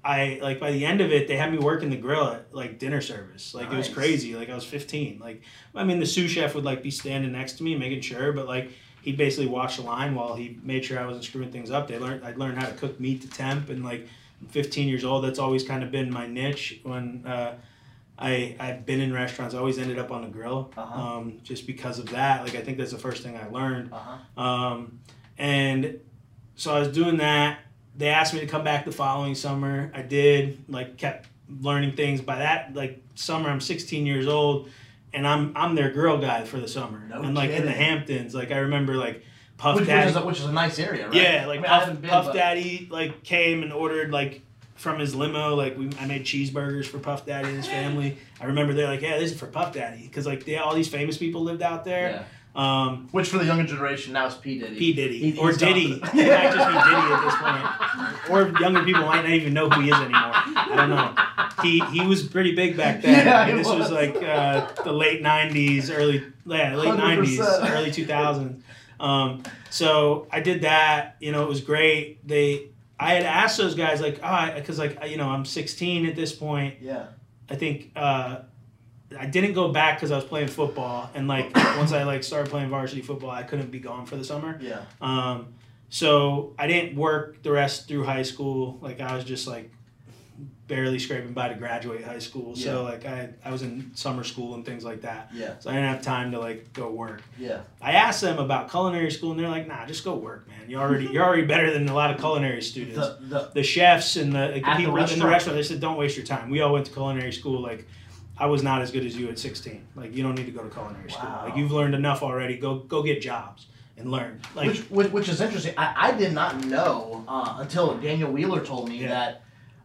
I like by the end of it, they had me working the grill at like dinner service. Like it was crazy. Like I was 15. Like I mean, the sous chef would like be standing next to me, making sure, but like he'd basically watch the line while he made sure I wasn't screwing things up. They learned I'd learned how to cook meat to temp, and like 15 years old. That's always kind of been my niche. When uh, I I've been in restaurants, I always ended up on the grill, Uh-huh. um, just because of that. Like I think that's the first thing I learned. Uh-huh. Um, and so I was doing that. They asked me to come back the following summer. I did. Like kept learning things. By that like summer, I'm 16 years old, and I'm I'm their girl guy for the summer. No and like in the. Hamptons, like I remember like Puff Which, which, is a, which is a nice area, right? Yeah, like I mean, Puff, been, Puff but- Daddy like came and ordered like from his limo. Like we, I made cheeseburgers for Puff Daddy and his family. I remember they're like, yeah, this is for Puff Daddy because like they, all these famous people lived out there. Yeah. Um, Which for the younger generation now is P Diddy. P Diddy He- or Diddy. done. It might just be Diddy at this point. Or younger people might not even know who he is anymore. I don't know. He he was pretty big back then. Yeah, I mean, this was, was. like uh, the late '90s, early yeah, late 100%. '90s, early 2000s. Um, so I did that. You know, it was great. They I had asked those guys like, ah, because like you know I'm 16 at this point. Yeah. I think uh, I didn't go back because I was playing football, and like once I like started playing varsity football, I couldn't be gone for the summer. Yeah. Um, so I didn't work the rest through high school. Like I was just like barely scraping by to graduate high school. Yeah. So like I I was in summer school and things like that. Yeah. So I didn't have time to like go work. Yeah. I asked them about culinary school, and they're like, "Nah, just go work, man. You already you're already better than a lot of culinary students." The, the, the chefs and the, like, the people in the restaurant. they said, "Don't waste your time." We all went to culinary school. Like, I was not as good as you at 16. Like, you don't need to go to culinary school. Like, you've learned enough already. Go go get jobs. and learn. Like which, which which is interesting. I, I did not know uh, until Daniel Wheeler told me Yeah. that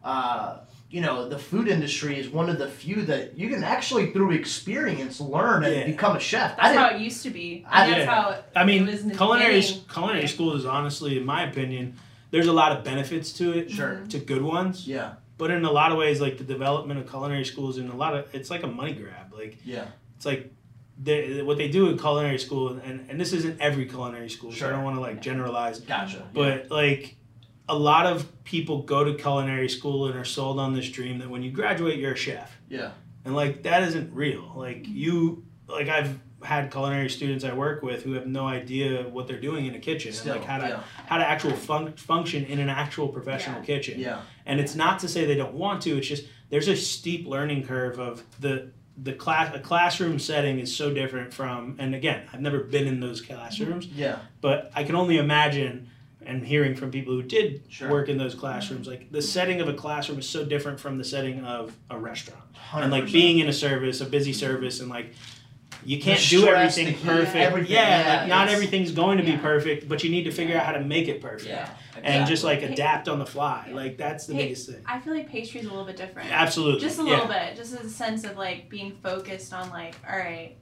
uh, you know the food industry is one of the few that you can actually through experience learn and Yeah. become a chef. That's didn't. how it used to be. I- And that's yeah. how it, I mean, it was in the culinary beginning. culinary school is honestly, in my opinion, there's a lot of benefits to it. Sure. Mm-hmm. To good ones, Yeah, but in a lot of ways, like the development of culinary schools, in a lot of it's like a money grab. Like yeah, it's like they, what they do in culinary school, and, and this isn't every culinary school, so Sure. I don't want to like generalize. gotcha. But like a lot of people go to culinary school and are sold on this dream that when you graduate, you're a chef. yeah, And like that isn't real. Like you, like I've had culinary students I work with who have no idea what they're doing in a kitchen still, and like how to yeah, how to actual fun- function in an actual professional Yeah. kitchen. yeah, And it's not to say they don't want to. It's just there's a steep learning curve of the the class a classroom setting is so different from and again I've never been in those classrooms yeah, but I can only imagine and hearing from people who did Sure. work in those classrooms like the setting of a classroom is so different from the setting of a restaurant and like being in a service a busy service and like you can't The do everything the heat, perfect everything, yeah, yeah, like not everything's going to be perfect but you need to figure out how to make it perfect yeah, and just like adapt on the fly Yeah. like that's the Hey, biggest thing I feel like pastry's a little bit different. absolutely Just a yeah. little bit, just a sense of like being focused on like, all right,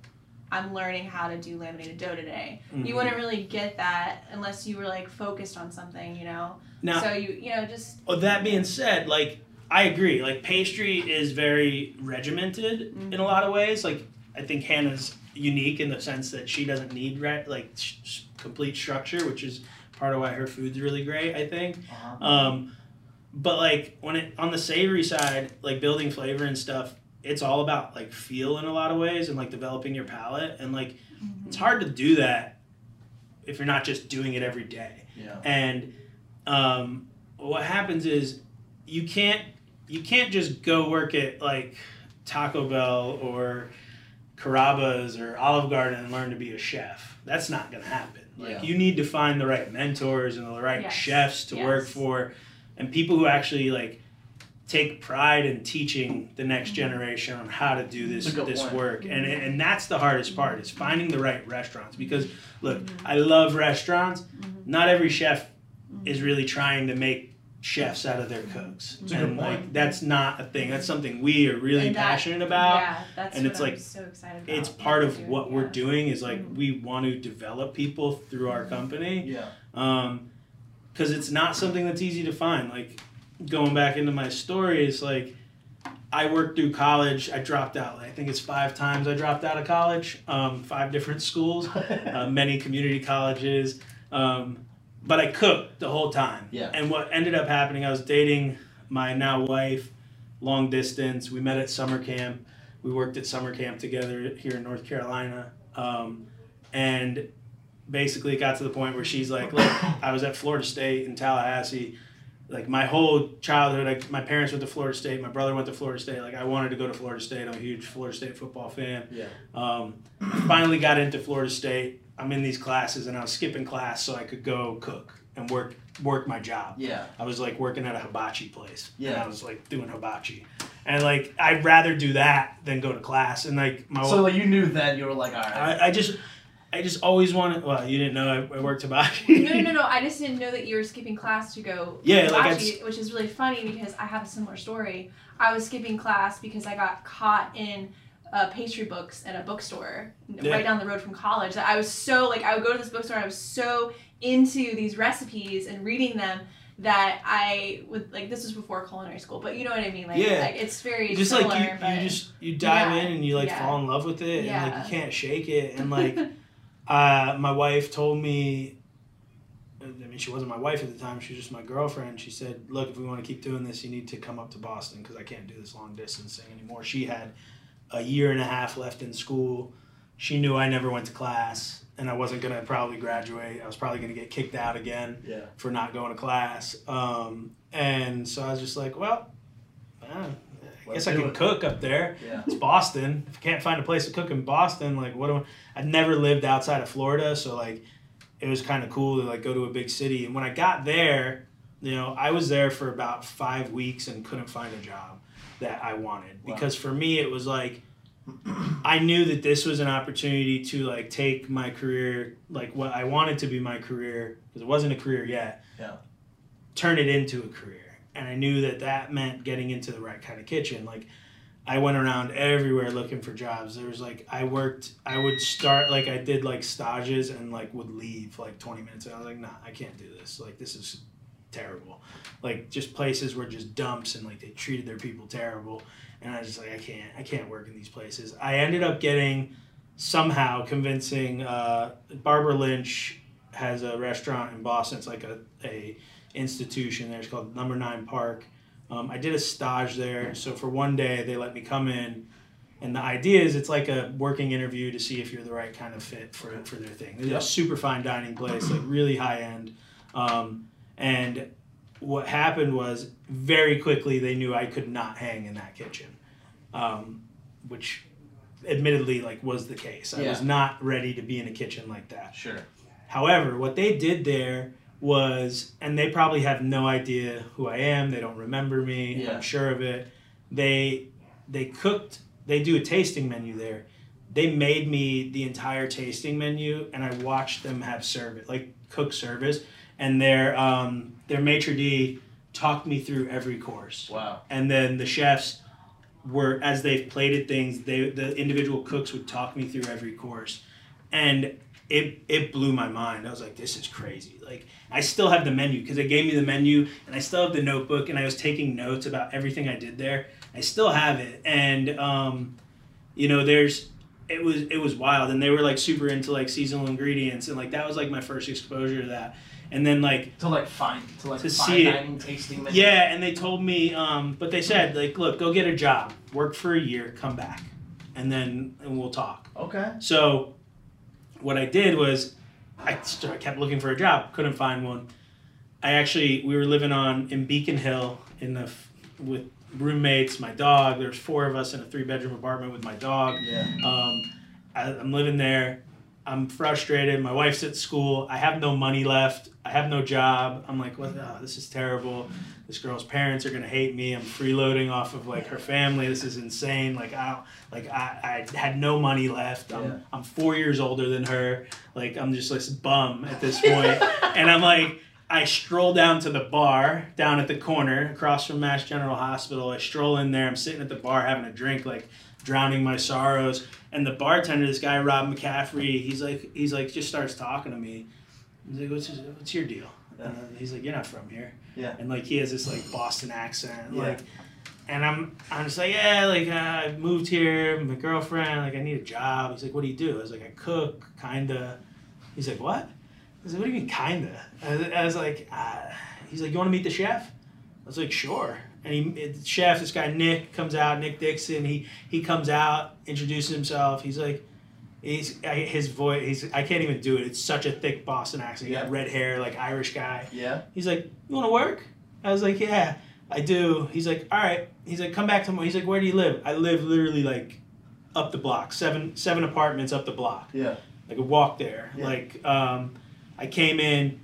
I'm learning how to do laminated dough today. Mhm. You wouldn't really get that unless you were like focused on something, you know. now so you you know just Well, that being said, like I agree. Like pastry is very regimented Mhm. in a lot of ways. Like I think Hannah's unique in the sense that she doesn't need re- like sh- sh- complete structure, which is part of why her food's really great. I think. Uh-huh. Um, but like when it on the savory side, like building flavor and stuff, it's all about like feel in a lot of ways and like developing your palate and like it's hard to do that if you're not just doing it every day. yeah, And um, what happens is you can't you can't just go work at like Taco Bell or Carrabba's or Olive Garden and learn to be a chef. That's not gonna happen. Like Yeah. you need to find the right mentors and the right Yes. chefs to work for, and people who actually like take pride in teaching the next Mm-hmm. generation on how to do this That's a good this point. work. And and that's the hardest part is finding the right restaurants. Because look Mm-hmm. I love restaurants. Not every chef is really trying to make chefs out of their cooks. That's and like that's not a thing. That's something we are really that- passionate about. yeah, that's and what it's I'm like- so excited about. it's part of Doing, what we're doing is like we want to develop people through our company. Yeah, um because it's not something that's easy to find. Like going back into my story it's like i worked through college i dropped out i think it's five times i dropped out of college um, five different schools uh, many community colleges um, but i cooked the whole time Yeah. and what ended up happening i was dating my now wife long distance we met at summer camp we worked at summer camp together here in north carolina um, and basically it got to the point where she's like look i was at florida state in tallahassee like my whole childhood like my parents went to florida state my brother went to florida state like i wanted to go to florida state i'm a huge florida state football fan yeah, um, finally got into Florida State. I'm in these classes and I was skipping class so I could go cook and work work my job. yeah, I was like working at a hibachi place. And Yeah. I was like doing hibachi. And like I'd rather do that than go to class. And like my So like, you knew then you were like, all right, I, I just I just always wanted well, you didn't know I, I worked hibachi. no, no, no. I just didn't know that you were skipping class to go Yeah, to like, which is really funny because I have a similar story. I was skipping class because I got caught in uh, pastry books at a bookstore Yeah. right down the road from college. That I was so like I would go to this bookstore and I was so into these recipes and reading them that I would like this was before culinary school, but you know what I mean. Like, Yeah. like it's very just similar, like you, you just you dive Yeah, in and you like yeah. fall in love with it and like you can't shake it and like uh, my wife told me I mean she wasn't my wife at the time she was just my girlfriend. She said look if we want to keep doing this you need to come up to Boston because I can't do this long distance thing anymore. She had a year and a half left in school. She knew I never went to class and I wasn't gonna probably graduate. I was probably gonna get kicked out again yeah, for not going to class. Um, and so I was just like, well, I guess I can cook up there. yeah, It's Boston. If I can't find a place to cook in Boston, like what do I? I'd never lived outside of Florida, so like it was kind of cool to like go to a big city. And when I got there, you know, I was there for about five weeks and couldn't find a job that I wanted Wow. because for me it was like I knew that this was an opportunity to like take my career, like what I wanted to be my career, because it wasn't a career yet. Yeah. Turn it into a career, and I knew that that meant getting into the right kind of kitchen. Like, I went around everywhere looking for jobs. There was like I worked. I would start like I did like stages and like would leave like twenty minutes. And I was like, nah, I can't do this. Like this is terrible. Like just places were just dumps and like they treated their people terrible and I was just like, I can't, I can't work in these places. I ended up getting somehow convincing uh, Barbara Lynch has a restaurant in Boston. It's like a, a institution there. It's called Number Nine Park. Um, I did a stage there, so for one day they let me come in, and the idea is it's like a working interview to see if you're the right kind of fit for for their thing. It's a super fine dining place, like really high end, um, and what happened was very quickly they knew I could not hang in that kitchen, um, which admittedly like was the case. I was not ready to be in a kitchen like that. Sure. However, what they did there was, and they probably have no idea who I am. They don't remember me. Yeah. I'm sure of it. They they cooked. They do a tasting menu there. They made me the entire tasting menu, and I watched them have service, like cook service, and their um, their maitre d talked me through every course Wow. and then the chefs were as they've plated things they the individual cooks would talk me through every course and it it blew my mind. I was like this is crazy. Like i still have the menu because they gave me the menu and i still have the notebook and i was taking notes about everything i did there. I still have it. And um, you know there's it was it was wild. And they were like super into like seasonal ingredients and like that was like my first exposure to that. And then like To like find to like To see it. tasting menu. yeah, and they told me, um, but they said like, look, go get a job, work for a year, come back, and then and we'll talk. Okay. So, what I did was, I, kept looking for a job, couldn't find one. I actually we were living on in Beacon Hill in the with roommates, my dog. There's four of us in a three bedroom apartment with my dog. Yeah. Um, I, I'm living there. I'm frustrated. My wife's at school. I have no money left. I have no job. I'm like, what? Oh, this is terrible. This girl's parents are gonna hate me. I'm freeloading off of like her family. This is insane. Like I, like I, I had no money left. I'm, Yeah. I'm four years older than her. Like I'm just like this bum at this point. and I'm like, I stroll down to the bar down at the corner across from Mass General Hospital. I stroll in there. I'm sitting at the bar having a drink, like drowning my sorrows. And the bartender, this guy Rob McCaffrey, he's like, he's like, just starts talking to me. He's like, what's, what's your deal? Then he's like, you're not from here. Yeah. And like he has this like Boston accent, Yeah. like. And I'm, I'm just like, yeah, like uh, I moved here, my girlfriend, like I need a job. He's like, what do you do? I was like, I cook, kinda. He's like, what? I was like, what do you mean, kinda? I was, I was like, uh, he's like, you want to meet the chef? I was like, sure. And he, the chef, this guy Nick comes out, Nick Dixon. He he comes out, introduces himself. He's like, he's his voice. He's I can't even do it. It's such a thick Boston accent. He got Yeah. red hair, like Irish guy. Yeah. He's like, you want to work? I was like, yeah, I do. He's like, all right. He's like, come back tomorrow. He's like, where do you live? I live literally like up the block, seven seven apartments up the block. Yeah. I could walk there. Yeah. Like, um, I came in,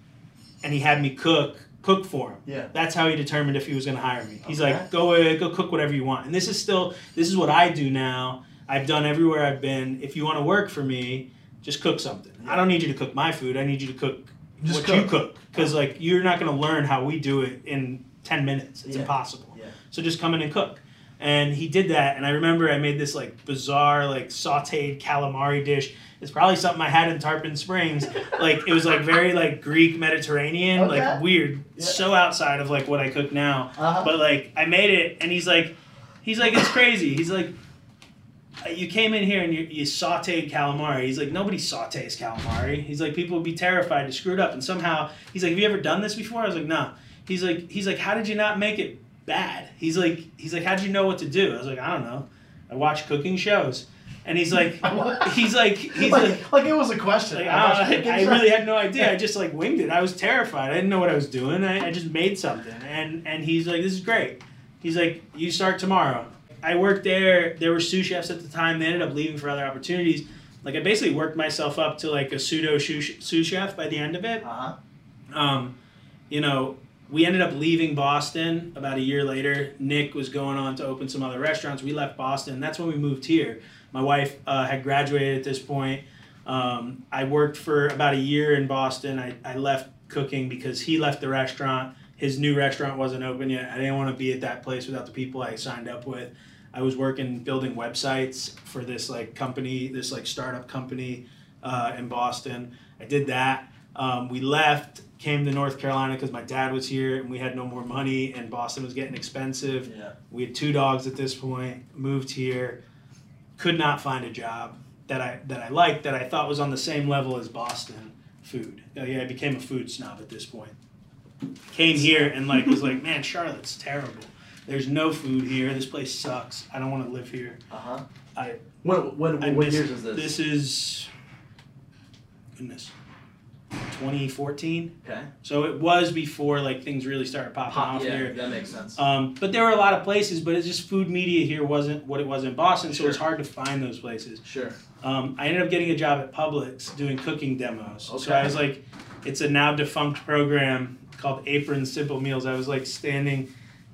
and he had me cook cook for him. Yeah. That's how he determined if he was going to hire me. He's Okay. like, go uh, go cook whatever you want. And this is still this is what I do now. I've done everywhere I've been. If you want to work for me, just cook something. I don't need you to cook my food. I need you to cook Just what cook. you cook because like you're not going to learn how we do it in 10 minutes. It's Yeah. impossible. Yeah. So just come in and cook. And he did that, and I remember I made this like bizarre, like sautéed calamari dish. It's probably something I had in Tarpon Springs. like it was like very like Greek Mediterranean, Okay. like weird, Yeah. so outside of like what I cook now. Uh-huh. But like I made it, and he's like, he's like, it's crazy. He's like, "Uh, you came in here and you, you sauteed calamari. He's like, nobody sautés calamari. He's like, people would be terrified to screw it up. And somehow, he's like, have you ever done this before? I was like, no. He's like, he's like, how did you not make it bad? He's like, he's like, how did you know what to do? I was like, I don't know. I watch cooking shows. And he's like, he's like, he's like, like, like it was a question. like, I I, I, really had no idea. I just like winged it. I was terrified. I didn't know what I was doing. I, I just made something. And and he's like, this is great. He's like, you start tomorrow. I worked there. There were sous chefs at the time. They ended up leaving for other opportunities. Like I basically worked myself up to like a pseudo sous sous chef by the end of it. Uh-huh. Um, you know, we ended up leaving Boston about a year later. Nick was going on to open some other restaurants. We left Boston. That's when we moved here. My wife uh, had graduated at this point. Um, I worked for about a year in Boston. I, I left cooking because he left the restaurant. His new restaurant wasn't open yet. I didn't want to be at that place without the people I signed up with. I was working building websites for this like company, this like startup company uh, in Boston. I did that. Um, we left, came to North Carolina because my dad was here and we had no more money and Boston was getting expensive. Yeah. We had two dogs at this point. Moved here, could not find a job that I that I liked that I thought was on the same level as Boston food. Uh, yeah, I became a food snob at this point. Came here and like was like, man, Charlotte's terrible. There's no food here. This place sucks. I don't want to live here. Uh huh. I- What what I what miss- years is this? This is goodness, 2014. Okay. So it was before like things really started popping Pop, off yeah, here. that makes sense. Um, but there were a lot of places, but it's just food media here wasn't what it was in Boston, sure. so it's hard to find those places. sure. Um, I ended up getting a job at Publix doing cooking demos. Okay. So I was like, it's a now defunct program called Apron Simple Meals. I was like standing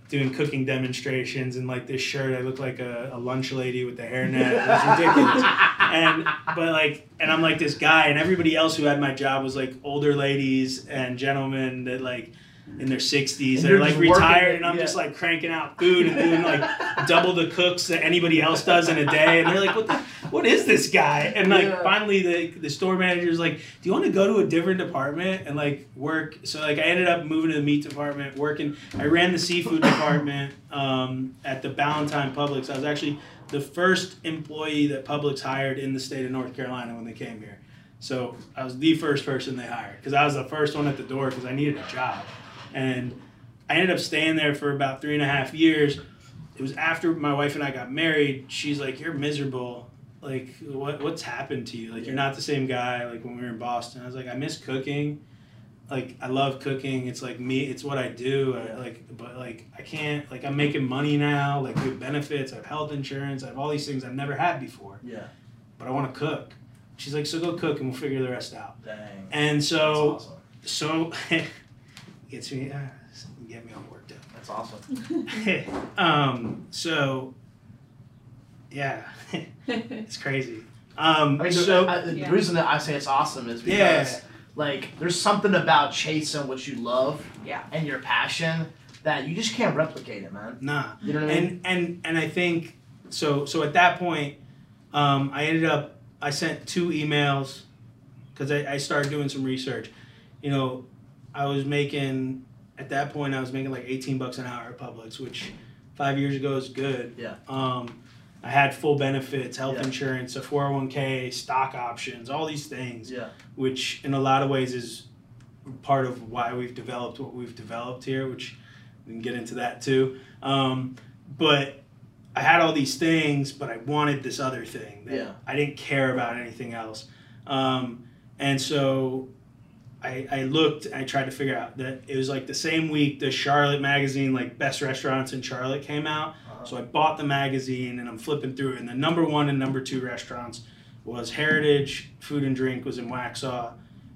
doing cooking demonstrations and like this shirt. I look like a, a lunch lady with the hairnet. It was ridiculous. and but like and I'm like this guy and everybody else who had my job was like older ladies and gentlemen that like in their 60s And they're you're like retired and I'm yeah. just like cranking out food and doing like double the cooks that anybody else does in a day. And they're like what the, what is this guy? And like Yeah. finally the the store manager's like do you want to go to a different department and like work? So like I ended up moving to the meat department working I ran the seafood department um, at the Ballantyne Publix. I was actually the first employee that Publix hired in the state of North Carolina when they came here. So I was the first person they hired because I was the first one at the door because I needed a job and I ended up staying there for about three and a half years. It was after my wife and I got married. She's like, "You're miserable. Like, what what's happened to you? Like, you're not the same guy. Like when we were in Boston." I was like, "I miss cooking. Like, I love cooking. It's like me. It's what I do. I, like, but like, I can't. Like, I'm making money now. Like, good benefits. I have health insurance. I have all these things I've never had before. Yeah. But I want to cook." She's like, "So go cook, and we'll figure the rest out." Dang. And so, That's awesome. so gets me uh, get me all worked up. That's awesome. um, so yeah, it's crazy. Um, I mean, so the, I, the Yeah. reason that I say it's awesome is because Yeah. like there's something about chasing what you love Yeah. and your passion that you just can't replicate it, man. nah, You know what I mean? and and and I think so. So at that point, um, I ended up I sent two emails because I, I started doing some research. You know, I was making at that point I was making like eighteen bucks an hour at Publix, which five years ago is good. Yeah. Um, I had full benefits, health Yeah. insurance, a four hundred one k, stock options, all these things, Yeah. which in a lot of ways is part of why we've developed what we've developed here, which we can get into that too. Um, but I had all these things, but I wanted this other thing. That Yeah. I didn't care about anything else. Um, and so I, I looked, I tried to figure out that it was like the same week the Charlotte magazine, like Best Restaurants in Charlotte, came out. Uh-huh. So I bought the magazine and I'm flipping through it. And the number one and number two restaurants was Heritage Food and Drink was in Waxhaw,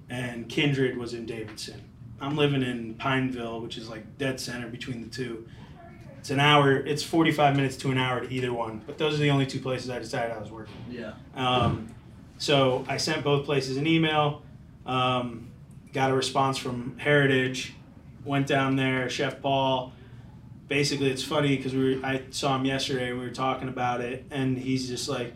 and Kindred was in Davidson. I'm living in Pineville, which is like dead center between the two. It's an hour. It's 45 minutes to an hour to either one. But those are the only two places I decided I was working. Yeah. Um, so I sent both places an email, um, got a response from Heritage, went down there, Chef Paul. Basically, it's funny because we were, I saw him yesterday. We were talking about it, and he's just like,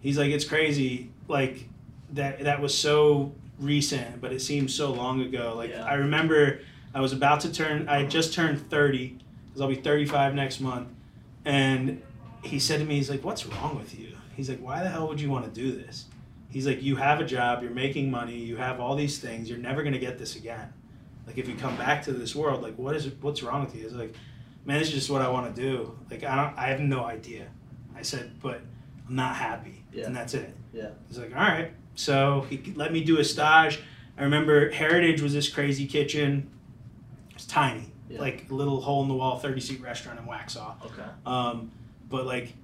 he's like, it's crazy, like that that was so recent, but it seems so long ago. Like Yeah. I remember, I was about to turn, I had just turned thirty, because I'll be thirty-five next month, and he said to me, he's like, "What's wrong with you?" He's like, "Why the hell would you want to do this?" He's like, "You have a job, you're making money, you have all these things, you're never gonna get this again. Like if you come back to this world, like what is what's wrong with you?" He's like, "Man, it's just what I want to do. Like I don't, I have no idea." I said, "But I'm not happy, Yeah. and that's it." Yeah. He's like, "All right." So he let me do a stage. I remember Heritage was this crazy kitchen. It's tiny, Yeah. like a little hole in the wall, thirty seat restaurant in Waxhaw. Okay. Um, but like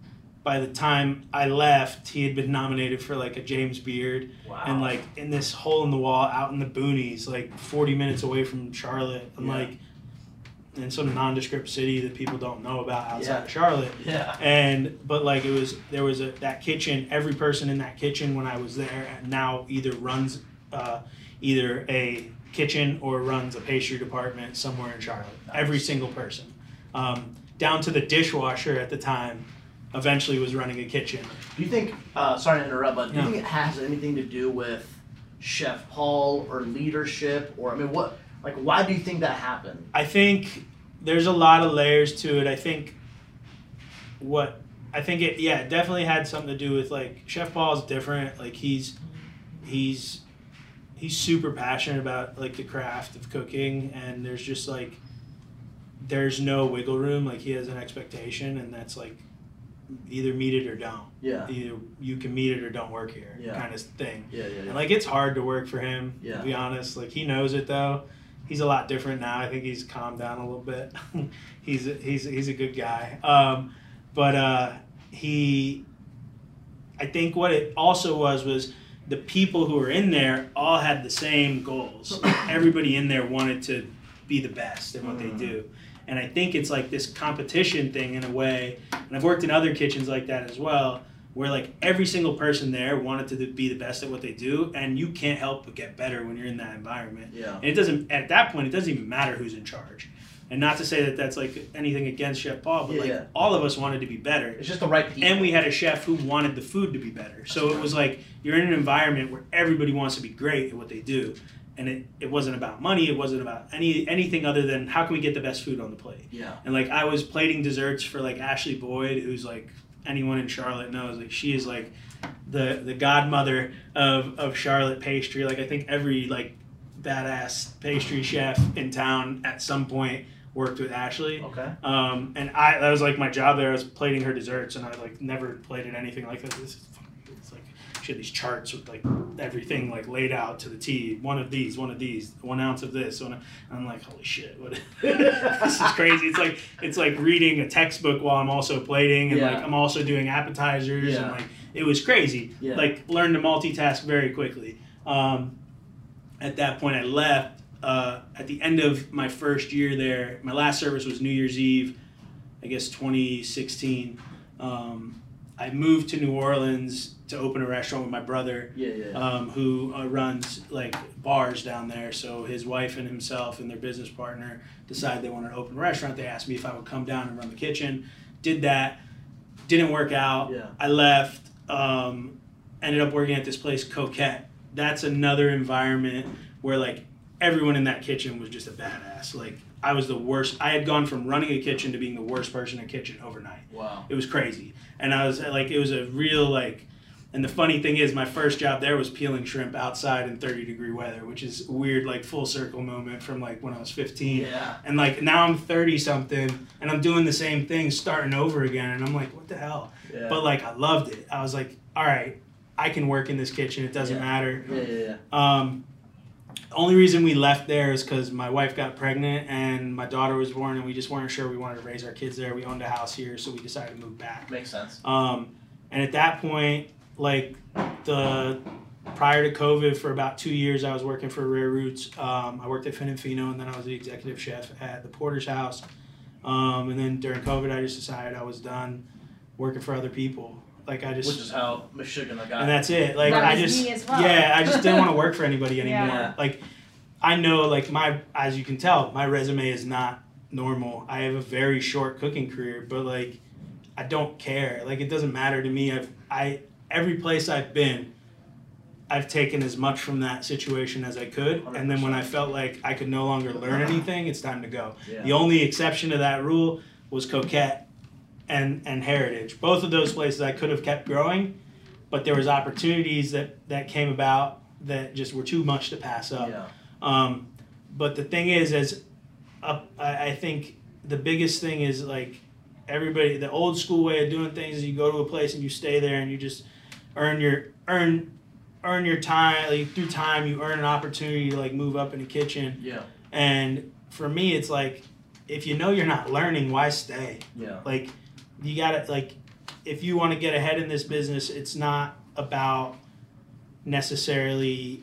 by the time I left, he had been nominated for like a James Beard, Wow. and like in this hole in the wall out in the boonies, like 40 minutes away from Charlotte. I'm Yeah. like, in some nondescript city that people don't know about outside Yeah. of Charlotte. Yeah. And but like it was there was a that kitchen. Every person in that kitchen when I was there now either runs uh, either a kitchen or runs a pastry department somewhere in Charlotte. Every single person, um, down to the dishwasher at the time, eventually was running a kitchen. Do you think? Uh, sorry to interrupt, but do Yeah. you think it has anything to do with Chef Paul or leadership, or I mean, what? Like, why do you think that happened? I think there's a lot of layers to it. I think what I think it yeah, it definitely had something to do with like Chef Paul is different. Like he's he's he's super passionate about like the craft of cooking and there's just like there's no wiggle room. Like he has an expectation and that's like either meet it or don't. Yeah. Either you can meet it or don't work here Yeah. kind of thing. Yeah, yeah, And like it's hard to work for him, Yeah. to be honest. Like he knows it though. He's a lot different now. I think he's calmed down a little bit. he's a, he's he's a good guy. Um, but uh, he, I think what it also was was the people who were in there all had the same goals. Everybody in there wanted to be the best at what Mm. they do. And I think it's like this competition thing in a way. And I've worked in other kitchens like that as well, where like every single person there wanted to be the best at what they do, and you can't help but get better when you're in that environment. Yeah. And it doesn't at that point it doesn't even matter who's in charge. And not to say that that's like anything against Chef Paul, but Yeah, like yeah. all of us wanted to be better. It's just the right people. And we had a chef who wanted the food to be better. So it was like you're in an environment where everybody wants to be great at what they do. And it, it wasn't about money, it wasn't about any anything other than how can we get the best food on the plate. Yeah. And like I was plating desserts for like Ashley Boyd, who's like anyone in Charlotte knows, like she is like the the godmother of, of Charlotte pastry. Like I think every like badass pastry chef in town at some point worked with Ashley. Okay. Um, and I that was like my job there. I was plating her desserts, and I like never plated anything like this. This is fucking, it's like she had these charts with like everything like laid out to the T. One of these, one of these, one ounce of this. One. Of, I'm like, holy shit, what? this is crazy. It's like it's like reading a textbook while I'm also plating, and Yeah. like I'm also doing appetizers, Yeah. and like it was crazy. Yeah. Like learned to multitask very quickly. Um, at that point, I left. Uh, at the end of my first year there, my last service was New Year's Eve, I guess 2016. Um, I moved to New Orleans to open a restaurant with my brother, Yeah, yeah. yeah. um, who uh, runs like bars down there. So his wife and himself and their business partner decided they wanted to open a restaurant. They asked me if I would come down and run the kitchen. Did that. Didn't work out. I left. Um, ended up working at this place, Coquette. That's another environment where like everyone in that kitchen was just a badass. Like I was the worst. I had gone from running a kitchen to being the worst person in a kitchen overnight. wow. It was crazy, and I was like, it was a real like. And the funny thing is, my first job there was peeling shrimp outside in 30 degree weather, which is weird, like full circle moment from like when I was 15. Yeah. And like now I'm 30 something, and I'm doing the same thing, starting over again, and I'm like, what the hell? Yeah. But like I loved it. I was like, all right, I can work in this kitchen. It doesn't Yeah. matter. yeah, yeah, yeah. Um, only reason we left there is because my wife got pregnant and my daughter was born, and we just weren't sure we wanted to raise our kids there. We owned a house here, so we decided to move back. Makes sense. Um, and at that point, like the prior to COVID, for about two years, I was working for Rare Roots. Um, I worked at Fin and Fino, and then I was the executive chef at the Porter's House. Um, and then during COVID, I just decided I was done working for other people. Like I just Which is how Michigan got. and that's it. Like That I just me as well. yeah, I just didn't want to work for anybody anymore. Yeah. Like I know, like my as you can tell, my resume is not normal. I have a very short cooking career, but like I don't care. Like it doesn't matter to me. I've I every place I've been, I've taken as much from that situation as I could, and then when I felt like I could no longer learn anything, it's time to go. Yeah. The only exception to that rule was Coquette and and Heritage. Both of those places I could have kept growing, but there was opportunities that that came about that just were too much to pass up. Yeah. Um, but the thing is, as I, I think the biggest thing is like everybody, the old school way of doing things is you go to a place and you stay there and you just earn your earn earn your time like through time you earn an opportunity to like move up in the kitchen Yeah. and for me it's like if you know you're not learning why stay Yeah. like you gotta like if you want to get ahead in this business it's not about necessarily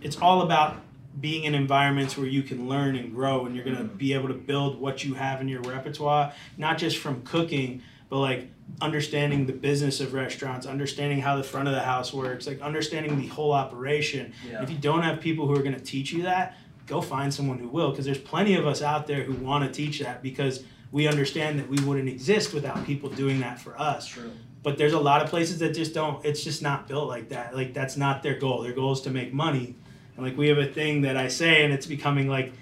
it's all about being in environments where you can learn and grow and you're going to mm-hmm. be able to build what you have in your repertoire not just from cooking but like understanding the business of restaurants understanding how the front of the house works like understanding the whole operation Yeah. if you don't have people who are going to teach you that go find someone who will because there's plenty of us out there who want to teach that because we understand that we wouldn't exist without people doing that for us True. but there's a lot of places that just don't it's just not built like that like that's not their goal their goal is to make money and like we have a thing that i say and it's becoming like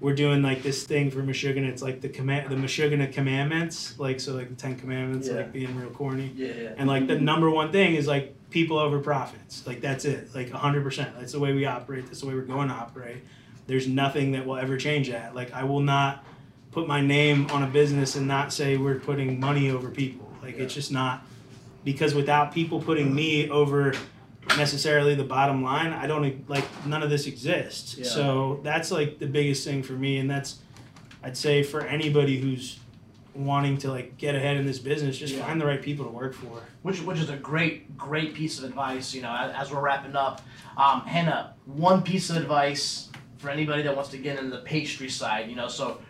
we're doing like this thing for Meshugganah. It's like the command, the Meshugganah commandments, like so, like the Ten Commandments, Yeah. like being real corny. Yeah, yeah. And like the number one thing is like people over profits. Like that's it. Like hundred percent. That's the way we operate. That's the way we're going to operate. There's nothing that will ever change that. Like I will not put my name on a business and not say we're putting money over people. Like it's just not because without people putting me over necessarily the bottom line, I don't like none of this exists. Yeah. So that's like the biggest thing for me, and that's I'd say for anybody who's wanting to like get ahead in this business, just Yeah. find the right people to work for. which which is a great great piece of advice. You know, as, as we're wrapping up, um, Hannah, one piece of advice for anybody that wants to get into the pastry side. You know, so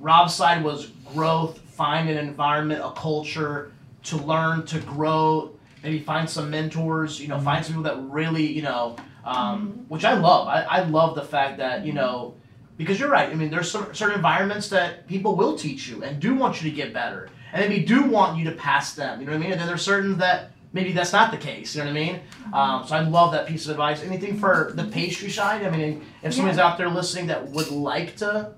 Rob's side was growth, find an environment, a culture to learn, to grow. Maybe find some mentors. You know, find some people that really you know, um, which I love. I, I love the fact that you know. Because you're right. I mean, there's some certain environments that people will teach you and do want you to get better, and maybe do want you to pass them. You know what I mean? And then there's certain that maybe that's not the case. You know what I mean? Um, so I love that piece of advice. Anything for the pastry side? I mean, if someone's out there listening that would like to,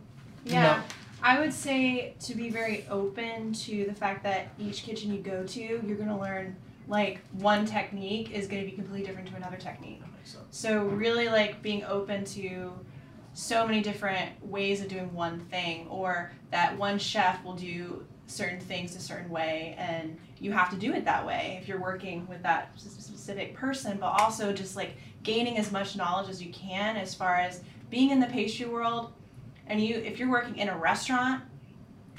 you Yeah. know, I would say to be very open to the fact that each kitchen you go to, you're going to learn like one technique is going to be completely different to another technique. that makes sense. So really like being open to so many different ways of doing one thing or that one chef will do certain things a certain way and you have to do it that way if you're working with that specific person but also just like gaining as much knowledge as you can as far as being in the pastry world and you if you're working in a restaurant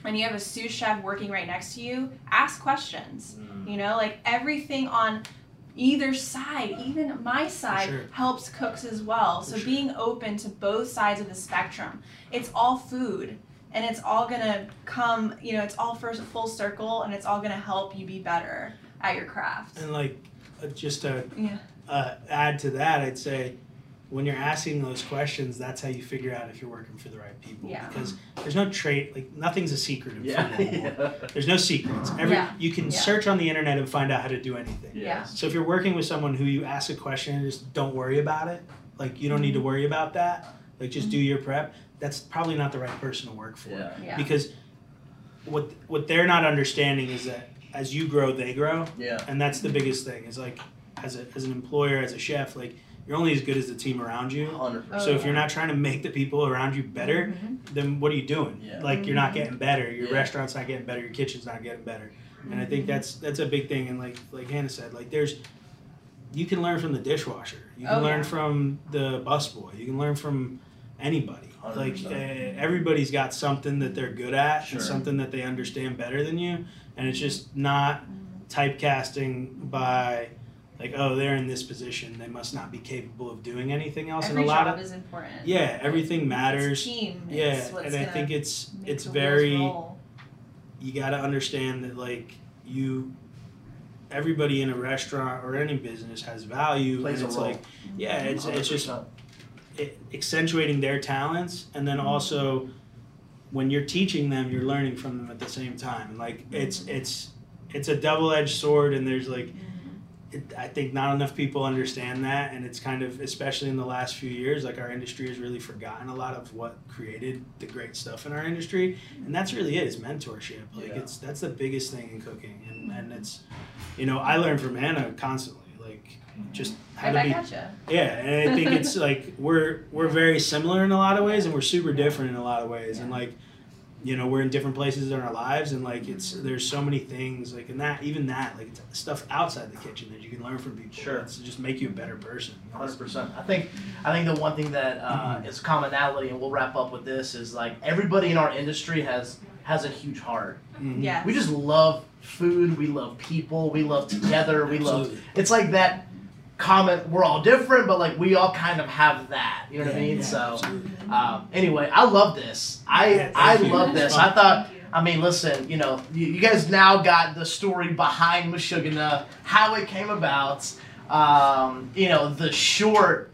and you have a sous chef working right next to you ask questions you know like everything on either side even my side sure. helps cooks as well so sure. being open to both sides of the spectrum it's all food and it's all gonna come you know it's all first full circle and it's all gonna help you be better at your craft And like, uh, just to Yeah. uh, add to that, I'd say when you're asking those questions, that's how you figure out if you're working for the right people. Yeah. Because there's no trait, like nothing's a secret in Yeah. food anymore. There's no secrets. Every Yeah. you can Yeah. search on the internet and find out how to do anything. Yeah. So if you're working with someone who you ask a question and just don't worry about it, like you don't need to mm-hmm. worry about that, like just do mm-hmm. your prep, that's probably not the right person to work for. Yeah. Yeah. Because what what they're not understanding is that as you grow, they grow, Yeah. and that's the biggest thing. Is like as a as an employer, as a chef, like you're only as good as the team around you. Hundred Oh, percent. so if you're not trying to make the people around you better, Mhm. then what are you doing? Yeah. Like you're not getting better. Your Yeah. restaurant's not getting better. Your kitchen's not getting better. And I think Mm-hmm. that's that's a big thing. And like like Hannah said, like there's you can learn from the dishwasher. You can Oh, learn yeah. from the busboy. You can learn from anybody. Like uh, everybody's got something that they're good at Sure. and something that they understand better than you. And it's just not typecasting by like oh they're in this position they must not be capable of doing anything else. every and a lot job of is important yeah everything matters. it's team yeah, it's what's and I think it's it's very roll. you got to understand that like you everybody in a restaurant or any business has value Plays and a it's role. like yeah mm-hmm. it's, it's just it, accentuating their talents and then mm-hmm. also when you're teaching them you're learning from them at the same time like it's mm-hmm. it's it's a double-edged sword and there's like it, I think not enough people understand that, and it's kind of, especially in the last few years, like our industry has really forgotten a lot of what created the great stuff in our industry, and that's really it. Is mentorship. Like Yeah. it's that's the biggest thing in cooking, and and it's, you know, I learn from Hannah constantly, like mm-hmm. just how right to back be. at ya. Yeah, and I think it's like we're we're very similar in a lot of ways, and we're super different in a lot of ways, and like, you know, we're in different places in our lives, and like it's there's so many things like and that even that like it's stuff outside the kitchen that you can learn from people. Sure. It's to just make you a better person. Hundred percent. I think I think the one thing that uh, Mm-hmm. is commonality, and we'll wrap up with this, is like everybody in our industry has has a huge heart. Mhm. yeah We just love food. We love people. We love together. We love. It's like that. Comment we're all different, but like we all kind of have that. You know what I mean? So um, anyway, I love this. I Yeah, I you. love this. I thought. I mean, listen, you know, you, you guys now got the story behind Meshugganah, how it came about, um, you know, the short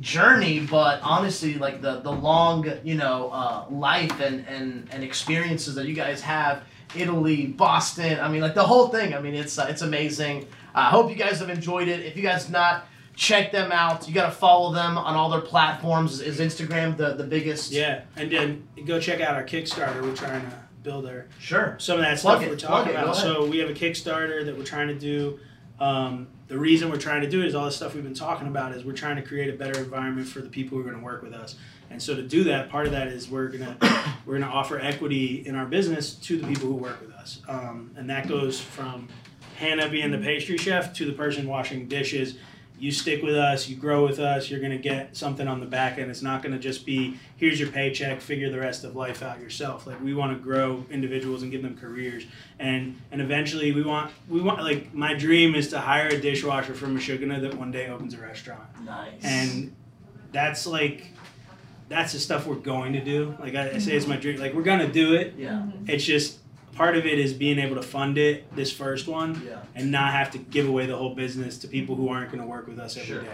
journey, but honestly, like the, the long, you know, uh, life and, and, and experiences that you guys have, Italy, Boston, I mean, like the whole thing. I mean, it's, uh, it's amazing. I hope you guys have enjoyed it. If you guys not, check them out. You got to follow them on all their platforms. Is Instagram the, the biggest? Yeah, and then go check out our Kickstarter. We're trying to build our Sure. some of that Plug stuff it, we're talking it, about. So we have a Kickstarter that we're trying to do. Um, the reason we're trying to do it is all the stuff we've been talking about is we're trying to create a better environment for the people who are going to work with us. And so to do that, part of that is we're gonna we're gonna offer equity in our business to the people who work with us, um, and that goes from Hannah being the pastry chef to the person washing dishes. You stick with us, you grow with us, you're gonna get something on the back end. It's not gonna just be here's your paycheck, figure the rest of life out yourself. Like we want to grow individuals and give them careers, and and eventually we want we want like my dream is to hire a dishwasher from Meshugganah that one day opens a restaurant Nice. and that's like that's the stuff we're going to do like I, I say it's my dream like we're gonna do it yeah. it's just part of it is being able to fund it this first one Yeah. and not have to give away the whole business to people who aren't going to work with us every day, Sure.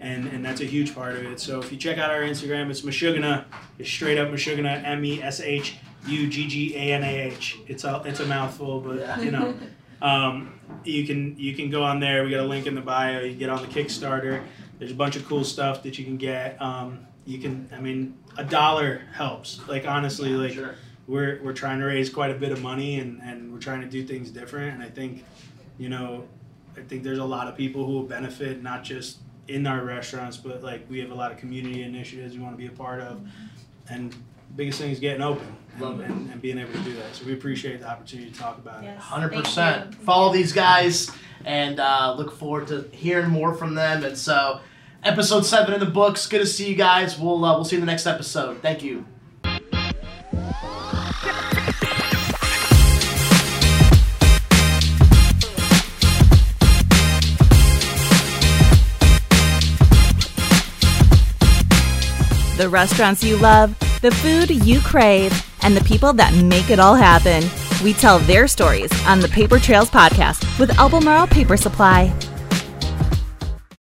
and and that's a huge part of it so if you check out our instagram it's Meshugganah. it's straight up Meshugganah, m-e-s-h-u-g-g-a-n-a-h it's a it's a mouthful but Yeah. you know um, you can you can go on there. We got a link in the bio. You get on the Kickstarter. There's a bunch of cool stuff that you can get. Um, you can, I mean, a dollar helps. Like honestly, like Sure. We're we're trying to raise quite a bit of money and and we're trying to do things different. And I think, you know, I think there's a lot of people who will benefit not just in our restaurants, but like we have a lot of community initiatives we want to be a part of. And biggest thing is getting open and, Love it. and, and being able to do that. So we appreciate the opportunity to talk about it. 100%. Follow these guys and uh, look forward to hearing more from them. And so, episode seven in the books. Good to see you guys. We'll uh, we'll see you in the next episode. Thank you. The restaurants you love, the food you crave, and the people that make it all happen. We tell their stories on the Paper Trails podcast with Albemarle Paper Supply.